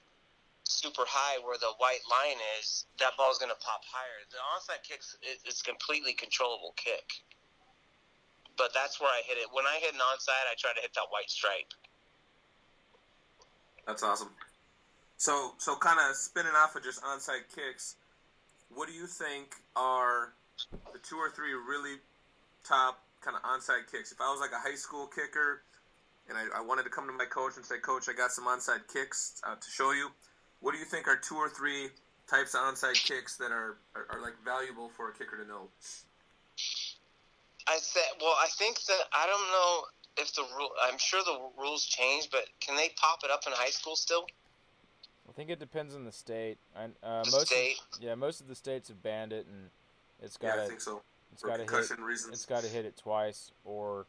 super high where the white line is, that ball's going to pop higher. The onside kicks it, it's completely controllable kick. But that's where I hit it. When I hit an onside, I try to hit that white stripe. That's awesome. So, so kind of spinning off of just onside kicks, what do you think are the two or three really top kind of onside kicks? If I was like a high school kicker and I, I wanted to come to my coach and say, Coach, I got some onside kicks uh, to show you, what do you think are two or three types of onside kicks that are, are, are like valuable for a kicker to know? I said, well, I think that I don't know if the rule. I'm sure the rules change, but can they pop it up in high school still? I think it depends on the state. I, uh, The most state? Of, yeah, most of the states have banned it, and it's Yeah, got I think so. it's For got to hit reasons. it's got to hit it twice, or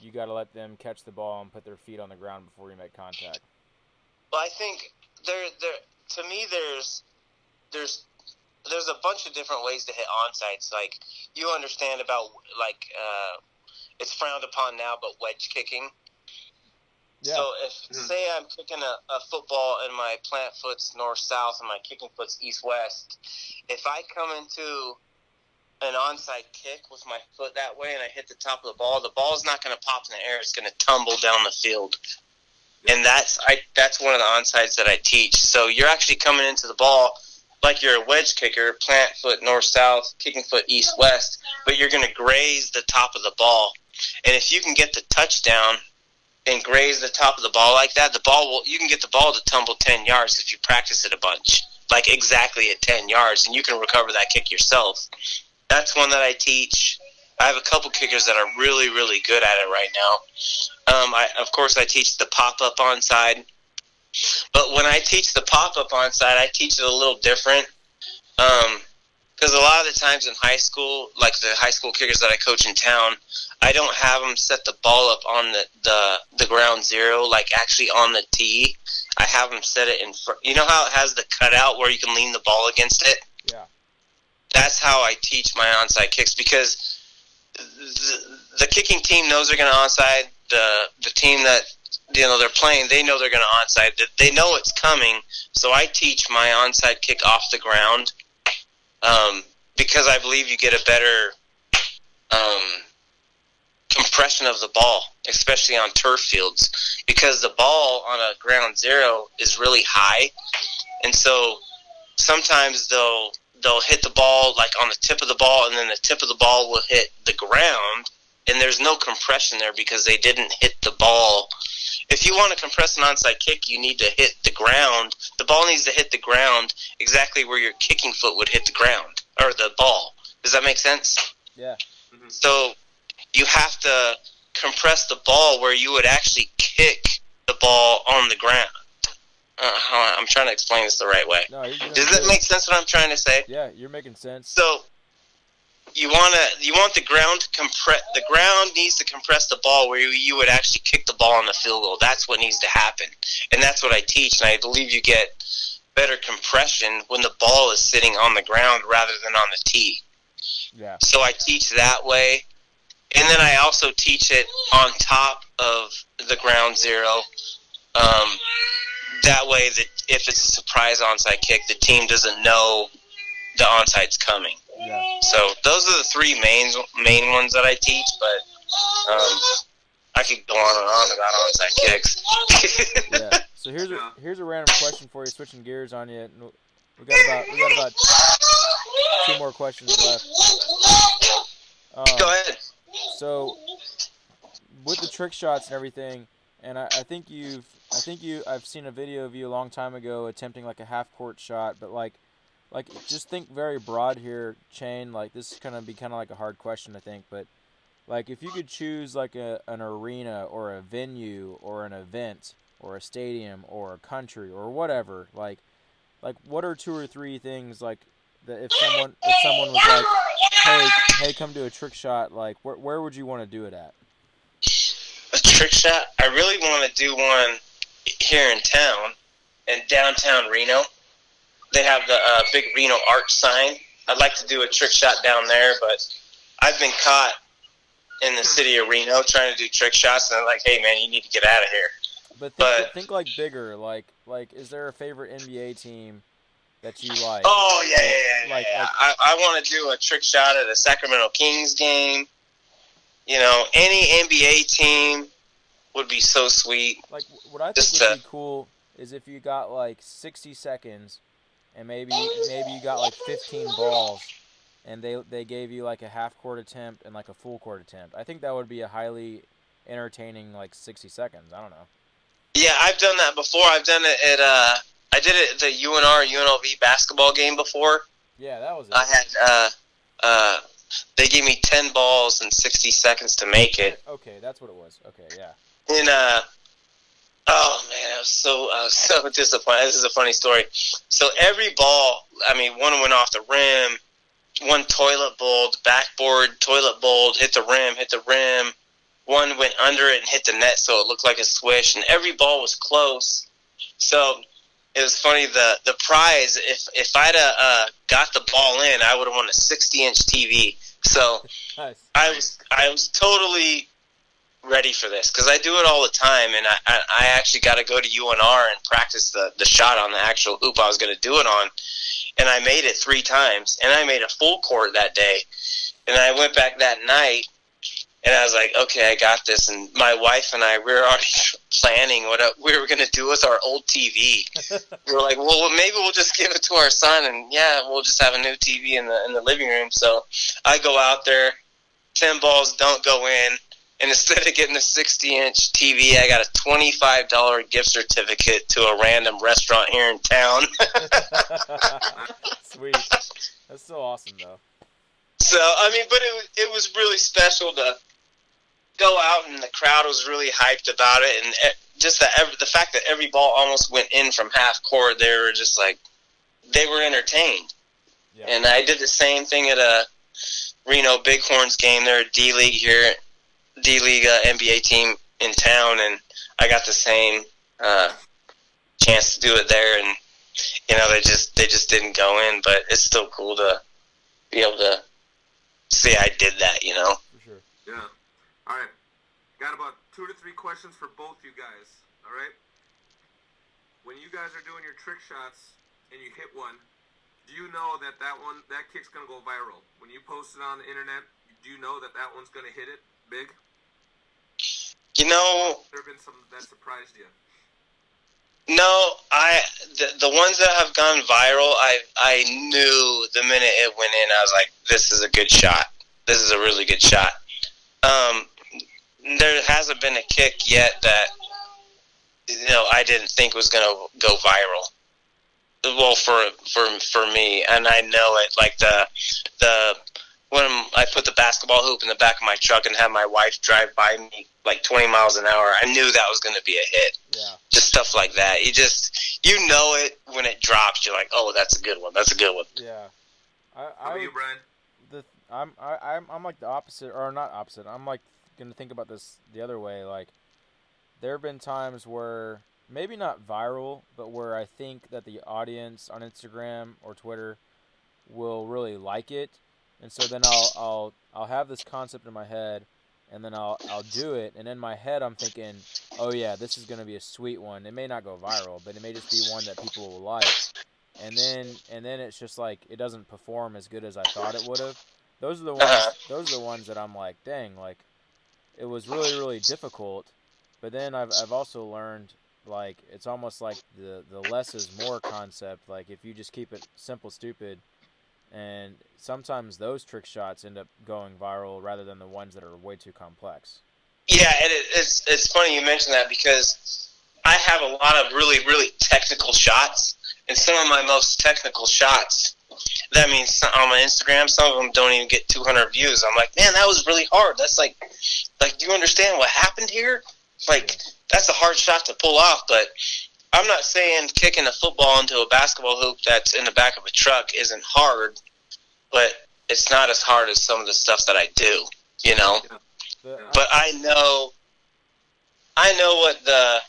you got to let them catch the ball and put their feet on the ground before you make contact. Well, I think there, there. To me, there's, there's, there's a bunch of different ways to hit onsides. Like you understand about like, uh, it's frowned upon now, but wedge kicking. Yeah. So if Mhm. say I'm kicking a, a football and my plant foot's north south and my kicking foot's east west, if I come into an onside kick with my foot that way and I hit the top of the ball, the ball's not going to pop in the air. It's going to tumble down the field. And that's I that's one of the onsides that I teach. So you're actually coming into the ball like you're a wedge kicker, plant foot north south, kicking foot east west, but you're going to graze the top of the ball. And if you can get the touchdown and graze the top of the ball like that, the ball will you can get the ball to tumble 10 yards if you practice it a bunch. Like exactly at 10 yards and you can recover that kick yourself. That's one that I teach. I have a couple kickers that are really really good at it right now. Um, I, of course, I teach the pop up onside, but when I teach the pop up onside, I teach it a little different. Because a lot of the times in high school, like the high school kickers that I coach in town, I don't have them set the ball up on the, the, the ground zero, like actually on the tee. I have them set it in front. You know how it has the cutout where you can lean the ball against it? Yeah. That's how I teach my onside kicks because the, the kicking team knows they're going to onside. The the team that you know they're playing, they know they're going to onside. They know it's coming. So I teach my onside kick off the ground um, because I believe you get a better um, compression of the ball, especially on turf fields, because the ball on a ground zero is really high, and so sometimes they'll they'll hit the ball like on the tip of the ball, and then the tip of the ball will hit the ground, and there's no compression there because they didn't hit the ball. If you want to compress an onside kick, you need to hit the ground. The ball needs to hit the ground exactly where your kicking foot would hit the ground or the ball. Does that make sense? Yeah. Mm-hmm. So you have to compress the ball where you would actually kick the ball on the ground. Uh, I'm trying to explain this the right way. No, Does that make sense? What I'm trying to say? Yeah, you're making sense. So you want to you want the ground to compress. The ground needs to compress the ball where you, you would actually kick the ball on the field goal. That's what needs to happen, and that's what I teach. And I believe you get better compression when the ball is sitting on the ground rather than on the tee. Yeah. So I teach that way, and then I also teach it on top of the ground zero. Um, that way, that if it's a surprise onside kick, the team doesn't know the onside's coming. Yeah. So those are the three main main ones that I teach, but um, I could go on and on about onside kicks. Yeah. So here's a here's a random question for you, switching gears on you. We got about we got about two more questions left. Um, go ahead. So with the trick shots and everything, and I, I think you've I think you I've seen a video of you a long time ago attempting like a half court shot, but like like just think very broad here, Chain. Like this is gonna be kind of like a hard question, I think, but like if you could choose like a an arena or a venue or an event or a stadium or a country or whatever, like like what are two or three things like that if someone if someone was like hey, hey, come do a trick shot. Like, where, where would you want to do it at? A trick shot. I really want to do one here in town, in downtown Reno. They have the uh, big Reno Arch sign. I'd like to do a trick shot down there, but I've been caught in the city of Reno trying to do trick shots, and they're like, "Hey, man, you need to get out of here." But think, But- think like bigger. Like, like, is there a favorite NBA team that you like? Oh yeah, yeah, yeah. Like- yeah. like- I, I want to do a trick shot at a Sacramento Kings game. You know, any NBA team would be so sweet. Like, what I think would uh, be cool is if you got like 60 seconds, and maybe maybe you got like 15 balls, and they they gave you like a half court attempt and like a full court attempt. I think that would be a highly entertaining like 60 seconds. I don't know. Yeah, I've done that before. I've done it at uh, I did it at the UNR UNLV basketball game before. Yeah, that was it. I had uh, uh, they gave me ten balls and sixty seconds to make it. Okay, that's what it was. Okay, yeah. And uh, oh man, I was so I was so disappointed. This is a funny story. So every ball, I mean, one went off the rim, one toilet bowled, backboard toilet bowled, hit the rim, hit the rim. One went under it and hit the net, so it looked like a swish. And every ball was close. So it was funny. The the prize, if if I'd uh, uh, got the ball in, I would have won a sixty inch TV. So Nice. I was I was totally ready for this because I do it all the time, and I I, I actually got to go to UNR and practice the the shot on the actual hoop I was going to do it on, and I made it three times, and I made a full court that day, and I went back that night, And I was like, okay, I got this. And my wife and I, we were already planning what uh, we were going to do with our old TV. we were like, well, maybe we'll just give it to our son, and yeah, we'll just have a new TV in the in the living room. So I go out there, ten balls don't go in, and instead of getting a 60 inch TV, I got a $25 gift certificate to a random restaurant here in town. Sweet. That's so awesome, though. So I mean, but it was it was really special to go out and the crowd was really hyped about it, and eh, just the the fact that every ball almost went in from half court, they were just like they were entertained. Yeah. And I did the same thing at a Reno Bighorns game. They're a D League here, D League uh, NBA team in town, and I got the same uh, chance to do it there. And you know, they just they just didn't go in, but it's still cool to be able to say I did that. You know. For sure. Yeah. All right. Got about two to three questions for both you guys. All right. When you guys are doing your trick shots and you hit one, do you know that that one that kick's gonna go viral? When you post it on the internet, do you know that that one's gonna hit it big? You know, There have been some that surprised you. No, I the, the ones that have gone viral, I I knew the minute it went in, I was like, this is a good shot. This is a really good shot. Um, there hasn't been a kick yet that you know I didn't think was gonna go viral. Well, for for for me, and I know it. Like the the when I put the basketball hoop in the back of my truck and had my wife drive by me like 20 miles an hour, I knew that was going to be a hit Yeah. just stuff like that. You just you know it when it drops. You're like, oh, that's a good one. That's a good one. Yeah. I, How I about you, Brian? the I'm I, I'm I'm like the opposite or not opposite. I'm like gonna think about this the other way. Like there have been times where maybe not viral, but where I think that the audience on Instagram or Twitter will really like it, and so then I'll I'll I'll have this concept in my head, and then I'll I'll do it, and in my head I'm thinking, oh yeah, this is gonna be a sweet one. It may not go viral, but it may just be one that people will like, and then and then it's just like it doesn't perform as good as I thought it would have. Those are the ones. Uh-huh. Those are the ones that I'm like, dang, like it was really really difficult. But then I've I've also learned like it's almost like the the less is more concept. Like if you just keep it simple, stupid, and sometimes those trick shots end up going viral rather than the ones that are way too complex. Yeah, and it, it's it's funny you mention that because I have a lot of really really technical shots, and some of my most technical shots. That means on my Instagram, some of them don't even get 200 views. I'm like, man, that was really hard. That's like, like, do you understand what happened here? Like, that's a hard shot to pull off. But I'm not saying kicking a football into a basketball hoop that's in the back of a truck isn't hard, but it's not as hard as some of the stuff that I do. You know The, uh, but I know I know what the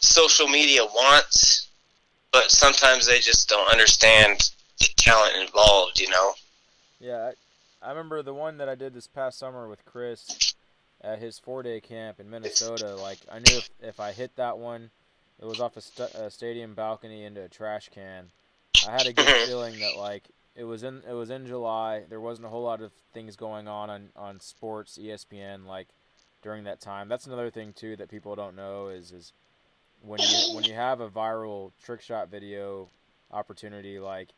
social media wants, but sometimes they just don't understand the talent involved, you know. Yeah, I, I remember the one that I did this past summer with Chris at his four day camp in Minnesota. Like, I knew if, if I hit that one, it was off a, st- a stadium balcony into a trash can. I had a good feeling that like it was in it was in July. There wasn't a whole lot of things going on on on sports ESPN like during that time. That's another thing too that people don't know is is when you when you have a viral trick shot video opportunity like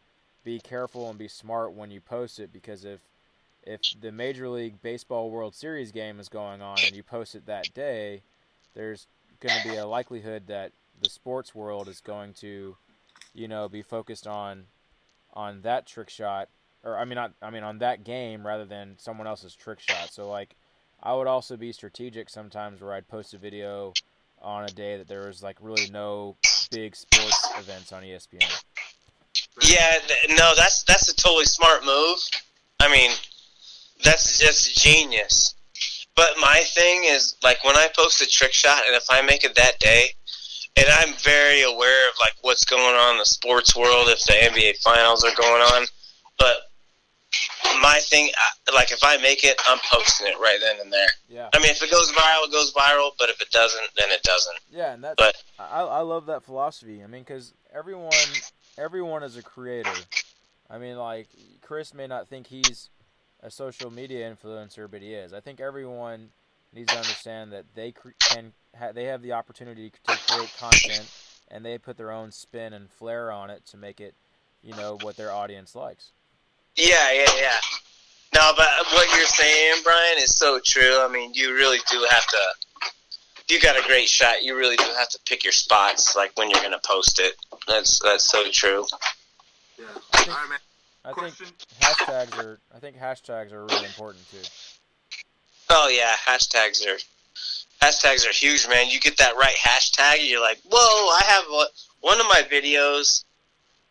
be careful and be smart when you post it because if if the Major League Baseball World Series game is going on and you post it that day, there's going to be a likelihood that the sports world is going to, you know, be focused on on that trick shot or I mean not I mean on that game rather than someone else's trick shot. So like I would also be strategic sometimes where I'd post a video on a day that there was like really no big sports events on ESPN. Yeah, no, that's that's a totally smart move. I mean, that's just genius. But my thing is like when I post a trick shot and if I make it that day and I'm very aware of like what's going on in the sports world if the NBA finals are going on, but my thing like if I make it, I'm posting it right then and there. Yeah. I mean, if it goes viral, it goes viral, but if it doesn't, then it doesn't. Yeah, and that's But I, I love that philosophy. I mean, because everyone everyone is a creator. I mean, like Chris may not think he's a social media influencer, but he is. I think everyone needs to understand that they can ha- they have the opportunity to create content and they put their own spin and flair on it to make it, you know, what their audience likes. Yeah, yeah, yeah. No, but what you're saying, Brian, is so true. I mean, you really do have to. You got a great shot, you really do have to pick your spots, like when you're going to post it. That's that's so true. Yeah. I think- man. I think Question. hashtags are I think hashtags are really important too. Oh yeah, hashtags are hashtags are huge, man. You get that right hashtag, you're like, whoa! I have a, one of my videos.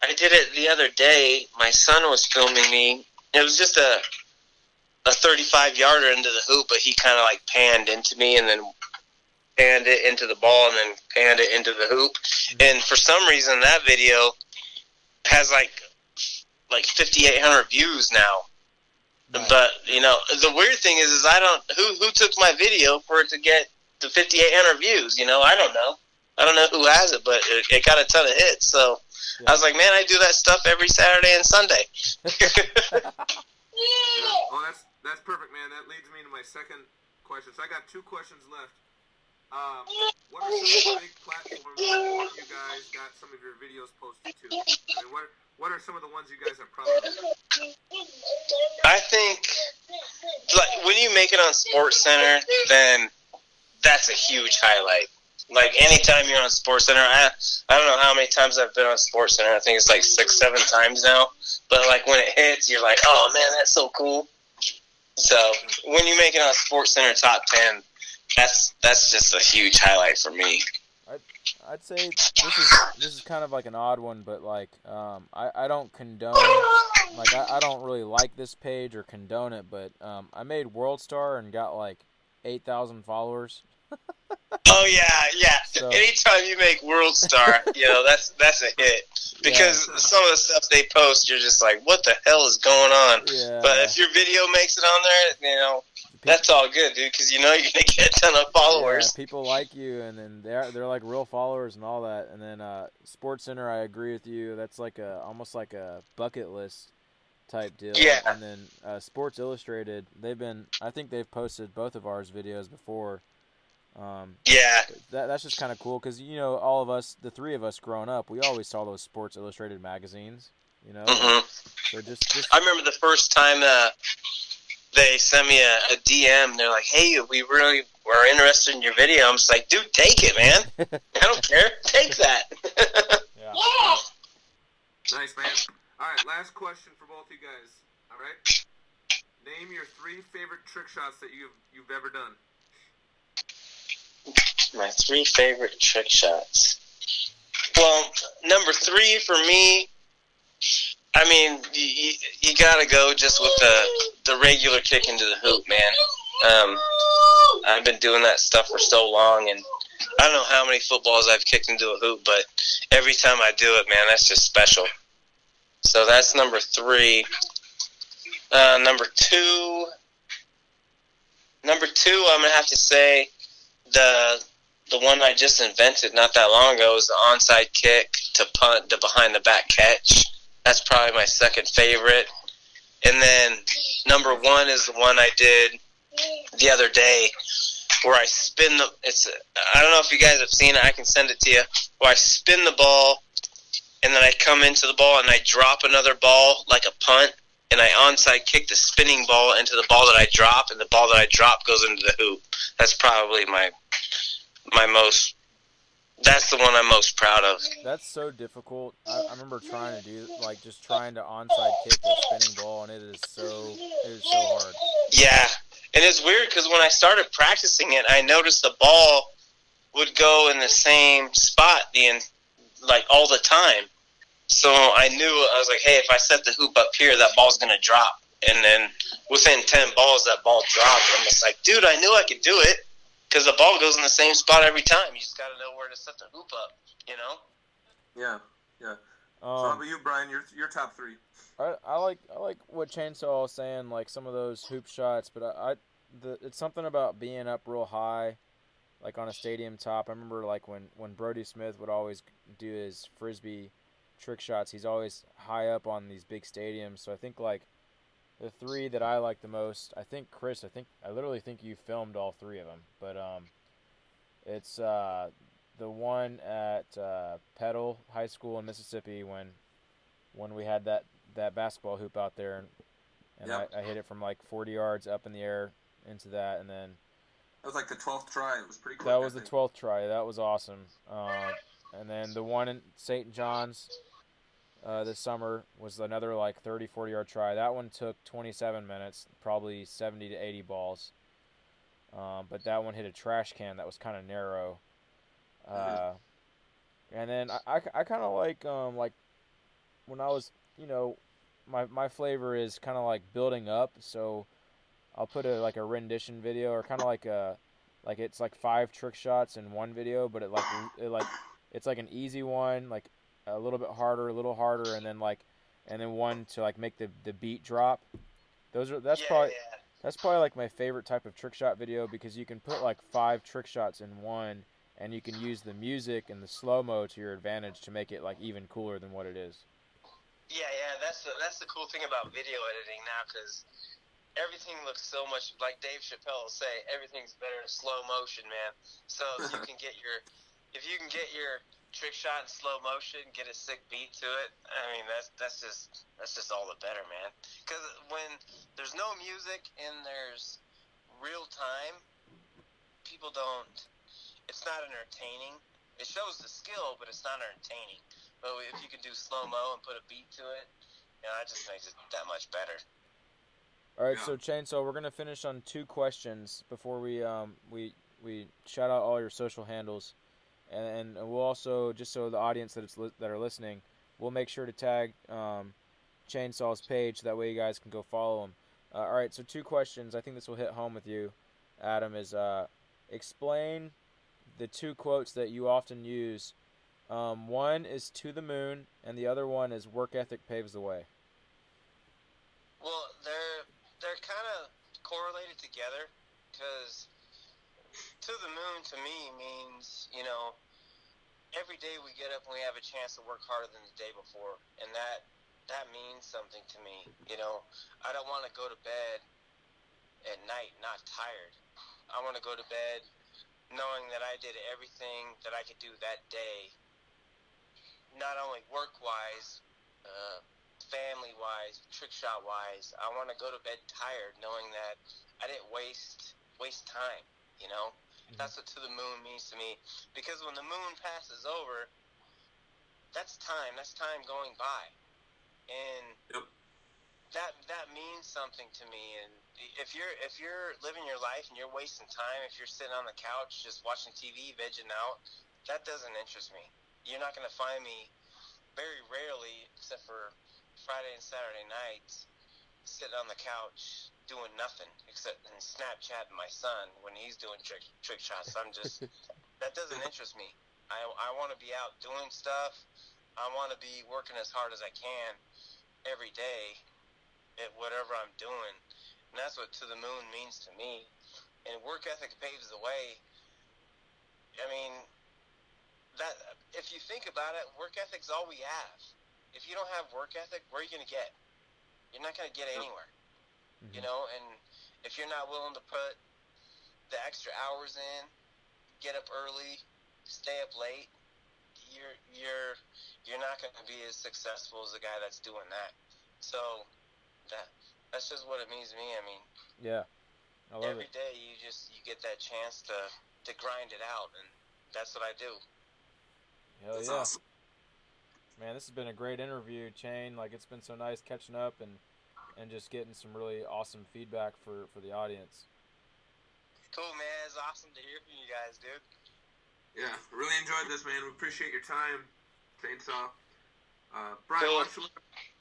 I did it the other day. My son was filming me. It was just a a 35 yarder into the hoop, but he kind of like panned into me and then panned it into the ball and then panned it into the hoop. And for some reason, that video has like like 5,800 views now. Right. But you know, the weird thing is, is I don't who who took my video for it to get the 5,800 views. You know, I don't know. I don't know who has it, but it, it got a ton of hits. So I was like, man, I do that stuff every Saturday and Sunday. Yeah. Oh, that's that's perfect, man. That leads me to my second question. So I got two questions left. Um, what are some of the big platforms that you guys got some of your videos posted to? I mean, what what are some of the ones you guys are proud of? I think like when you make it on Sports Center, then that's a huge highlight. Like anytime you're on Sports Center, I I don't know how many times I've been on Sports Center. I think it's like six, seven times now. But like when it hits, you're like, oh man, that's so cool. So when you make it on Sports Center top ten, that's that's just a huge highlight for me. I'd say this is this is kind of like an odd one, but like um, I I don't condone like I, I don't really like this page or condone it, but um, I made World Star and got like eight thousand followers. Oh yeah, yeah. So- Anytime you make World Star, you know that's that's a hit because some of the stuff they post, you're just like, what the hell is going on? Yeah. But if your video makes it on there, you know that's all good, dude, because you know you're gonna get a ton of followers. Yeah, people like you, and then they're they're like real followers and all that. And then uh, Sports Center, I agree with you. That's like a almost like a bucket list type deal. Yeah. And then uh, Sports Illustrated, they've been I think they've posted both of ours videos before. Um, Yeah, that that's just kind of cool because you know all of us, the three of us growing up, we always saw those Sports Illustrated magazines. You know, Mm-hmm. so just just I remember the first time uh, they sent me a, a DM. They're like, "Hey, we really were interested in your video." I'm just like, "Dude, take it, man. I don't care. Take that." yeah. Nice, man. All right, last question for both you guys. All right. Name your three favorite trick shots that you've you've ever done. My three favorite trick shots. Well, number three for me, I mean, you, you gotta go just with the the regular kick into the hoop, man. Um, I've been doing that stuff for so long, and I don't know how many footballs I've kicked into a hoop, but every time I do it, man, that's just special. So that's number three. Uh, number two. Number two, I'm gonna have to say the the one I just invented not that long ago is the onside kick to punt the behind the back catch. That's probably my second favorite. And then number one is the one I did the other day where I spin the it's I don't know if you guys have seen it, I can send it to you. Where I spin the ball and then I come into the ball and I drop another ball like a punt and I onside kick the spinning ball into the ball that I drop and the ball that I drop goes into the hoop. That's probably my my most that's the one I'm most proud of. That's so difficult. I, I remember trying to do like just trying to onside kick the spinning ball, and it is so it is so hard. Yeah, and it's weird because when I started practicing it, I noticed the ball would go in the same spot the in, like all the time. So I knew I was like, hey, if I set the hoop up here, that ball's gonna drop. And then within ten balls, that ball dropped. And I'm just like, dude, I knew I could do it because the ball goes in the same spot every time. You just gotta know where to set the hoop up. You know? Yeah, yeah. so how Um, about you, Brian? Your your top three. I, I like I like what Chainsaw was saying, like some of those hoop shots, but I, I the it's something about being up real high, like on a stadium top. I remember like when when Brodie Smith would always do his frisbee trick shots. He's always high up on these big stadiums, so I think like the three that I like the most, I think Chris, I think I literally think you filmed all three of them, but um, it's uh, the one at uh, Petal High School in Mississippi when when we had that, that basketball hoop out there and, and Yep. I, I hit it from like 40 yards up in the air into that and then That was like the twelfth try. It was pretty quick. that was the 12th try. That was awesome. Um, and then the one in St. John's uh, this summer was another like 30, 40 yard try. That one took 27 minutes, probably 70 to 80 balls. Um, but that one hit a trash can that was kind of narrow. Uh, and then I, I, I kind of like um, like when I was you know my my flavor is kind of like building up. So I'll put a like a rendition video or kind of like a like it's like five trick shots in one video, but it like it like it's like an easy one, like a little bit harder, a little harder, and then like and then one to like make the the beat drop. Those are that's yeah, probably yeah. that's probably like my favorite type of trick shot video because you can put like five trick shots in one, and you can use the music and the slow mo to your advantage to make it like even cooler than what it is. Yeah, yeah, that's the that's the cool thing about video editing now because everything looks so much like Dave Chappelle will say. Everything's better in slow motion, man. So if you can get your if you can get your trick shot in slow motion, get a sick beat to it. I mean, that's that's just that's just all the better, man. Because when there's no music and there's real time, people don't. It's not entertaining. It shows the skill, but it's not entertaining. But if you can do slow mo and put a beat to it, you know, that just makes it that much better. All right, Yeah. so Chainsaw, we're gonna finish on two questions before we um we we shout out all your social handles, and, and we'll also just so the audience that it's li- that are listening, we'll make sure to tag um, Chainsaw's page that way you guys can go follow him. Uh, all right, so two questions. I think this will hit home with you, Adam. Is uh, explain the two quotes that you often use. Um, one is "to the moon," and the other one is "work ethic paves the way." Well, they're they're kind of correlated together because to the moon to me means you know every day we get up and we have a chance to work harder than the day before, and that that means something to me. You know, I don't want to go to bed at night not tired. I want to go to bed knowing that I did everything that I could do that day, not only work wise, uh, family wise, trick shot wise. I want to go to bed tired, knowing that I didn't waste waste time. You know, that's what to the moon means to me. Because when the moon passes over, that's time. That's time going by, and Yep. that that means something to me. And if you're if you're living your life and you're wasting time, if you're sitting on the couch just watching TV, vegging out, that doesn't interest me. You're not going to find me very rarely, except for Friday and Saturday nights, sitting on the couch doing nothing except and Snapchatting my son when he's doing trick trick shots. I'm just that doesn't interest me. I I want to be out doing stuff. I want to be working as hard as I can every day at whatever I'm doing, and that's what to the moon means to me. And work ethic paves the way. I mean, that if you think about it, work ethic's all we have. If you don't have work ethic, where are you gonna get? You're not gonna get anywhere. You Mhm. know, and if you're not willing to put the extra hours in, get up early, stay up late, you're you're you're not gonna be as successful as the guy that's doing that. So that that's just what it means to me. I mean, Yeah, I love every it. day you just you get that chance to to grind it out, and that's what I do. Hell That's yeah. awesome. Man, this has been a great interview, Chain. Like it's been so nice catching up and and just getting some really awesome feedback for for the audience. Cool, man. It's awesome to hear from you guys, dude. Yeah, really enjoyed this, man. We appreciate your time, Chainsaw. Uh, Brian, Cool. why don't let,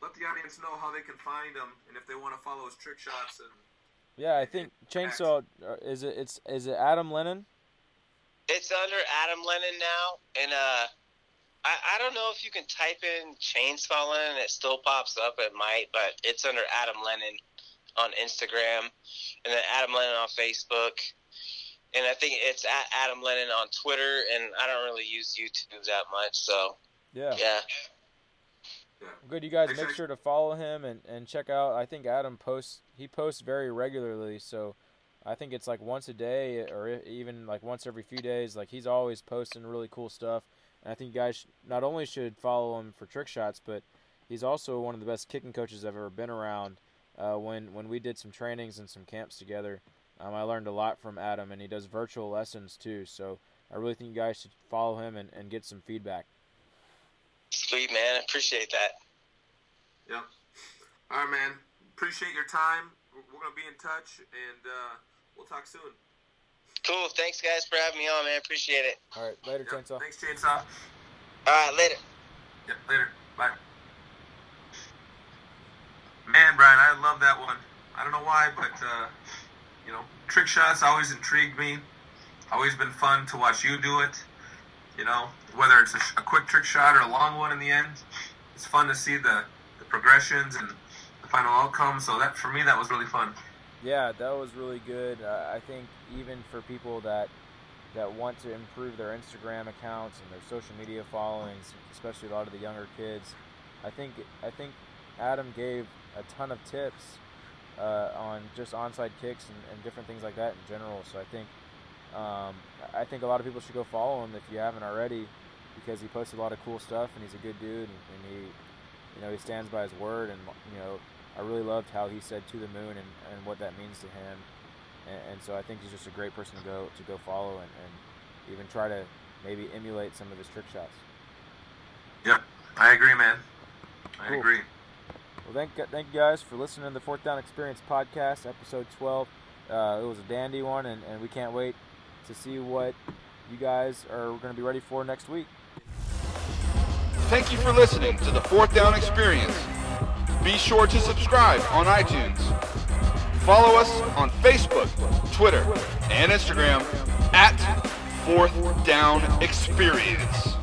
let the audience know how they can find him and if they want to follow his trick shots and Yeah, I think Chainsaw uh, is it it's is it Adam Lennon? It's under Adam Lennon now, and uh, I I don't know if you can type in Chainsaw Lennon, it still pops up. It might, but it's under Adam Lennon on Instagram, and then Adam Lennon on Facebook, and I think it's at Adam Lennon on Twitter. And I don't really use YouTube that much, so Yeah. yeah. Yeah. Good, you guys make sure to follow him and, and check out. I think Adam posts. He posts very regularly, so I think it's like once a day or even like once every few days. Like he's always posting really cool stuff, and I think you guys not only should follow him for trick shots, but he's also one of the best kicking coaches I've ever been around. Uh, when when we did some trainings and some camps together, um, I learned a lot from Adam, and he does virtual lessons too. So I really think you guys should follow him and, and get some feedback. Sweet man, appreciate that. Yep. All right, man. Appreciate your time. We're we're gonna be in touch, and uh, we'll talk soon. Cool. Thanks guys for having me on, man. Appreciate it. All right, later, Yep. Chainsaw. Thanks, Chainsaw. All right, later. Yep. Later. Bye. Man, Brian, I love that one. I don't know why, but uh, you know, trick shots always intrigued me. Always been fun to watch you do it. You know, whether it's a, sh- a quick trick shot or a long one in the end, it's fun to see the, the progressions and the final outcome. So that for me, that was really fun. Yeah, that was really good. Uh, I think even for people that that want to improve their Instagram accounts and their social media followings, especially a lot of the younger kids, I think I think Adam gave a ton of tips uh, on just onside kicks and, and different things like that in general. So I think um, I think a lot of people should go follow him if you haven't already, because he posts a lot of cool stuff and he's a good dude and, and he you know he stands by his word and you know I really loved how he said to the moon and, and what that means to him. And, and so I think he's just a great person to go to go follow and, and even try to maybe emulate some of his trick shots. Yep, I agree, man. I Cool. agree. Well, thank thank you guys for listening to the Fourth Down Experience podcast, episode 12. Uh, it was a dandy one, and, and we can't wait to see what you guys are going to be ready for next week. Thank you for listening to the Fourth Down Experience. Be sure to subscribe on iTunes. Follow us on Facebook, Twitter, and Instagram at Fourth Down Experience.